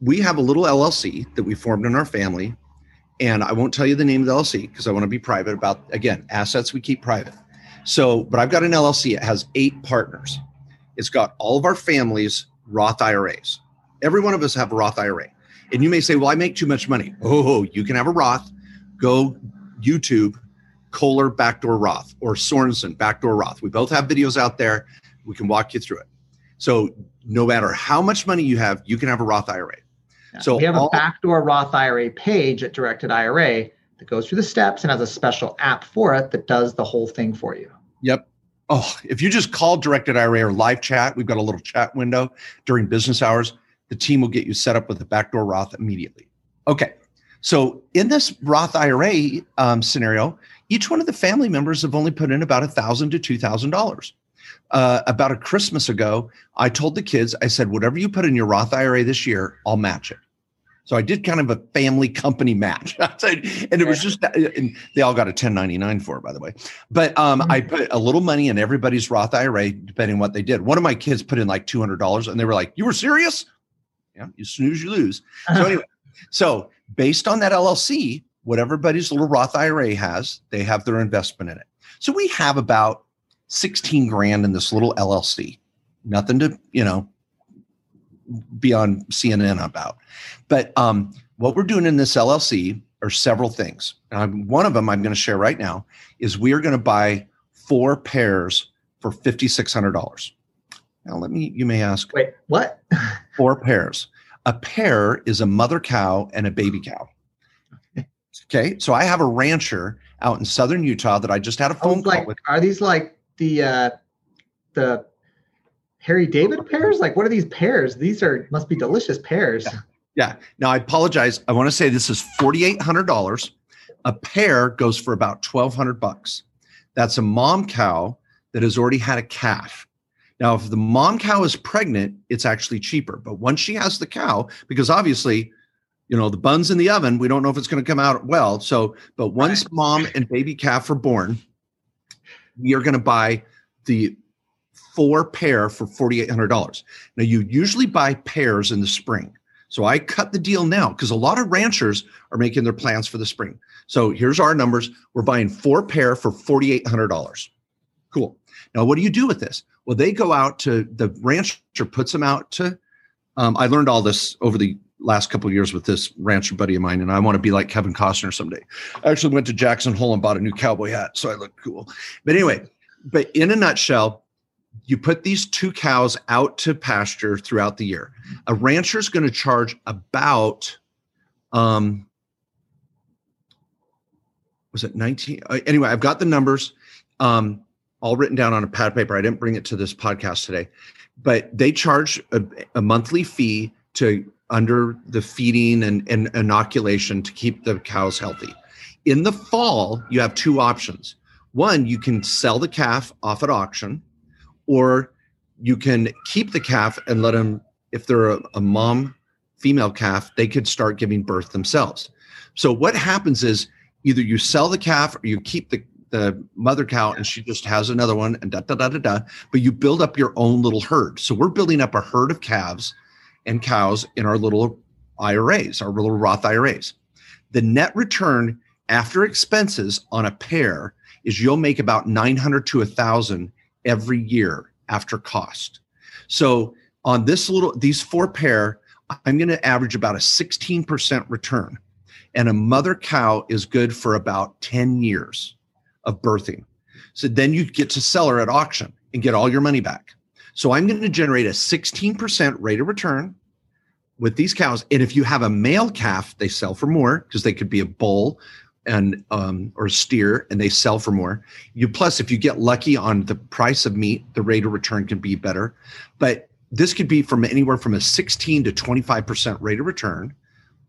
we have a little llc that we formed in our family and I won't tell you the name of the LLC because I want to be private about again assets we keep private. So, but I've got an LLC. It has eight partners. It's got all of our families Roth IRAs. Every one of us have a Roth IRA. And you may say, "Well, I make too much money." Oh, you can have a Roth. Go YouTube Kohler backdoor Roth or Sorensen backdoor Roth. We both have videos out there. We can walk you through it. So no matter how much money you have, you can have a Roth IRA. Yeah. So we have all- a backdoor Roth IRA page at Directed IRA that goes through the steps and has a special app for it that does the whole thing for you. Yep. Oh, if you just call directed IRA or live chat, we've got a little chat window during business hours. The team will get you set up with a backdoor Roth immediately. Okay. So in this Roth IRA um, scenario, each one of the family members have only put in about a thousand to two thousand dollars. Uh, about a Christmas ago, I told the kids, I said, whatever you put in your Roth IRA this year, I'll match it. So I did kind of a family company match. and it was just, and they all got a 1099 for it, by the way. But um, I put a little money in everybody's Roth IRA, depending on what they did. One of my kids put in like $200 and they were like, You were serious? Yeah, you snooze, you lose. So, anyway, so based on that LLC, what everybody's little Roth IRA has, they have their investment in it. So we have about 16 grand in this little LLC. Nothing to, you know, be on CNN about. But um, what we're doing in this LLC are several things. Um, one of them I'm going to share right now is we are going to buy four pairs for $5,600. Now, let me, you may ask, Wait, what? four pairs. A pair is a mother cow and a baby cow. Okay. So I have a rancher out in southern Utah that I just had a phone Oh, call like, with. are these like the uh, the Harry David pears? Like, what are these pears? These are must be delicious pears. Yeah. Yeah. Now I apologize. I want to say this is $4,800. A pair goes for about 1200 bucks. That's a mom cow that has already had a calf. Now, if the mom cow is pregnant, it's actually cheaper. But once she has the cow, because obviously, you know, the buns in the oven, we don't know if it's going to come out well. So, but once mom and baby calf are born, we are going to buy the four pair for $4,800. Now, you usually buy pairs in the spring. So I cut the deal now because a lot of ranchers are making their plans for the spring. So here's our numbers. We're buying four pair for $4,800. Cool. Now, what do you do with this? Well, they go out to the rancher puts them out to. Um, I learned all this over the last couple years with this rancher buddy of mine, and I want to be like Kevin Costner someday. I actually went to Jackson Hole and bought a new cowboy hat, so I look cool. But anyway, but in a nutshell, you put these two cows out to pasture throughout the year. A rancher is going to charge about, um, was it 19? Uh, anyway, I've got the numbers um, all written down on a pad of paper. I didn't bring it to this podcast today, but they charge a, a monthly fee to under the feeding and, and inoculation to keep the cows healthy. In the fall, you have two options. One, you can sell the calf off at auction or you can keep the calf and let them if they're a, a, mom female calf they could start giving birth themselves. So what happens is either you sell the calf or you keep the, the mother cow and she just has another one and da da da da da but you build up your own little herd. So we're building up a herd of calves and cows in our little iras our little roth iras the net return after expenses on a pair is you'll make about 900 to a thousand every year after cost. So on this little these four pair, I'm going to average about a 16% return. And a mother cow is good for about 10 years of birthing. So then you get to sell her at auction and get all your money back. So I'm going to generate a 16% rate of return with these cows. And if you have a male calf, they sell for more because they could be a bull and um, or steer and they sell for more. You plus if you get lucky on the price of meat the rate of return can be better. But this could be from anywhere from a 16 to 25% rate of return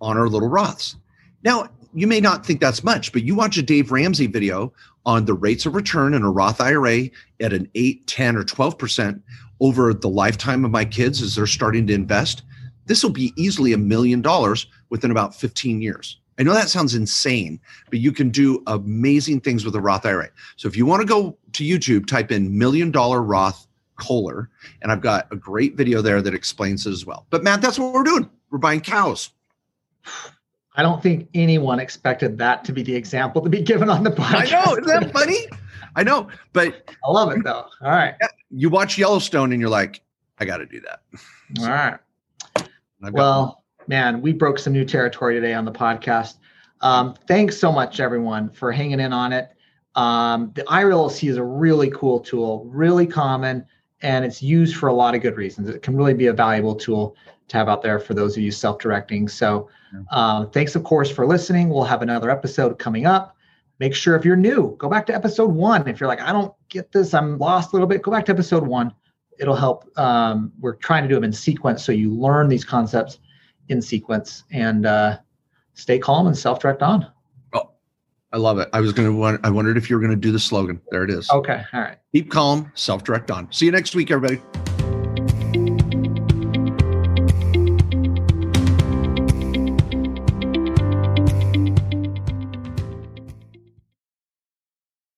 on our little roths. Now you may not think that's much but you watch a dave ramsey video on the rates of return in a roth ira at an 8 10 or 12% over the lifetime of my kids as they're starting to invest. This will be easily a million dollars within about 15 years I know that sounds insane, but you can do amazing things with a Roth IRA. So if you want to go to YouTube, type in million dollar Roth Kohler, and I've got a great video there that explains it as well. But Matt, that's what we're doing. We're buying cows. I don't think anyone expected that to be the example to be given on the podcast. I know, isn't that funny? I know, but I love it though. All right. You watch Yellowstone and you're like, I got to do that. All right. Well, man, we broke some new territory today on the podcast. Um, thanks so much, everyone, for hanging in on it. Um, the IRLC is a really cool tool, really common, and it's used for a lot of good reasons. It can really be a valuable tool to have out there for those of you self-directing. So, um, thanks of course for listening. We'll have another episode coming up. Make sure if you're new, go back to episode one. If you're like, I don't get this, I'm lost a little bit, go back to episode one. It'll help. Um, we're trying to do them in sequence so you learn these concepts in sequence and uh, stay calm and self-direct on. Oh, I love it. I was going to want, I wondered if you were going to do the slogan. There it is. Okay. All right. Keep calm, self-direct on. See you next week, everybody.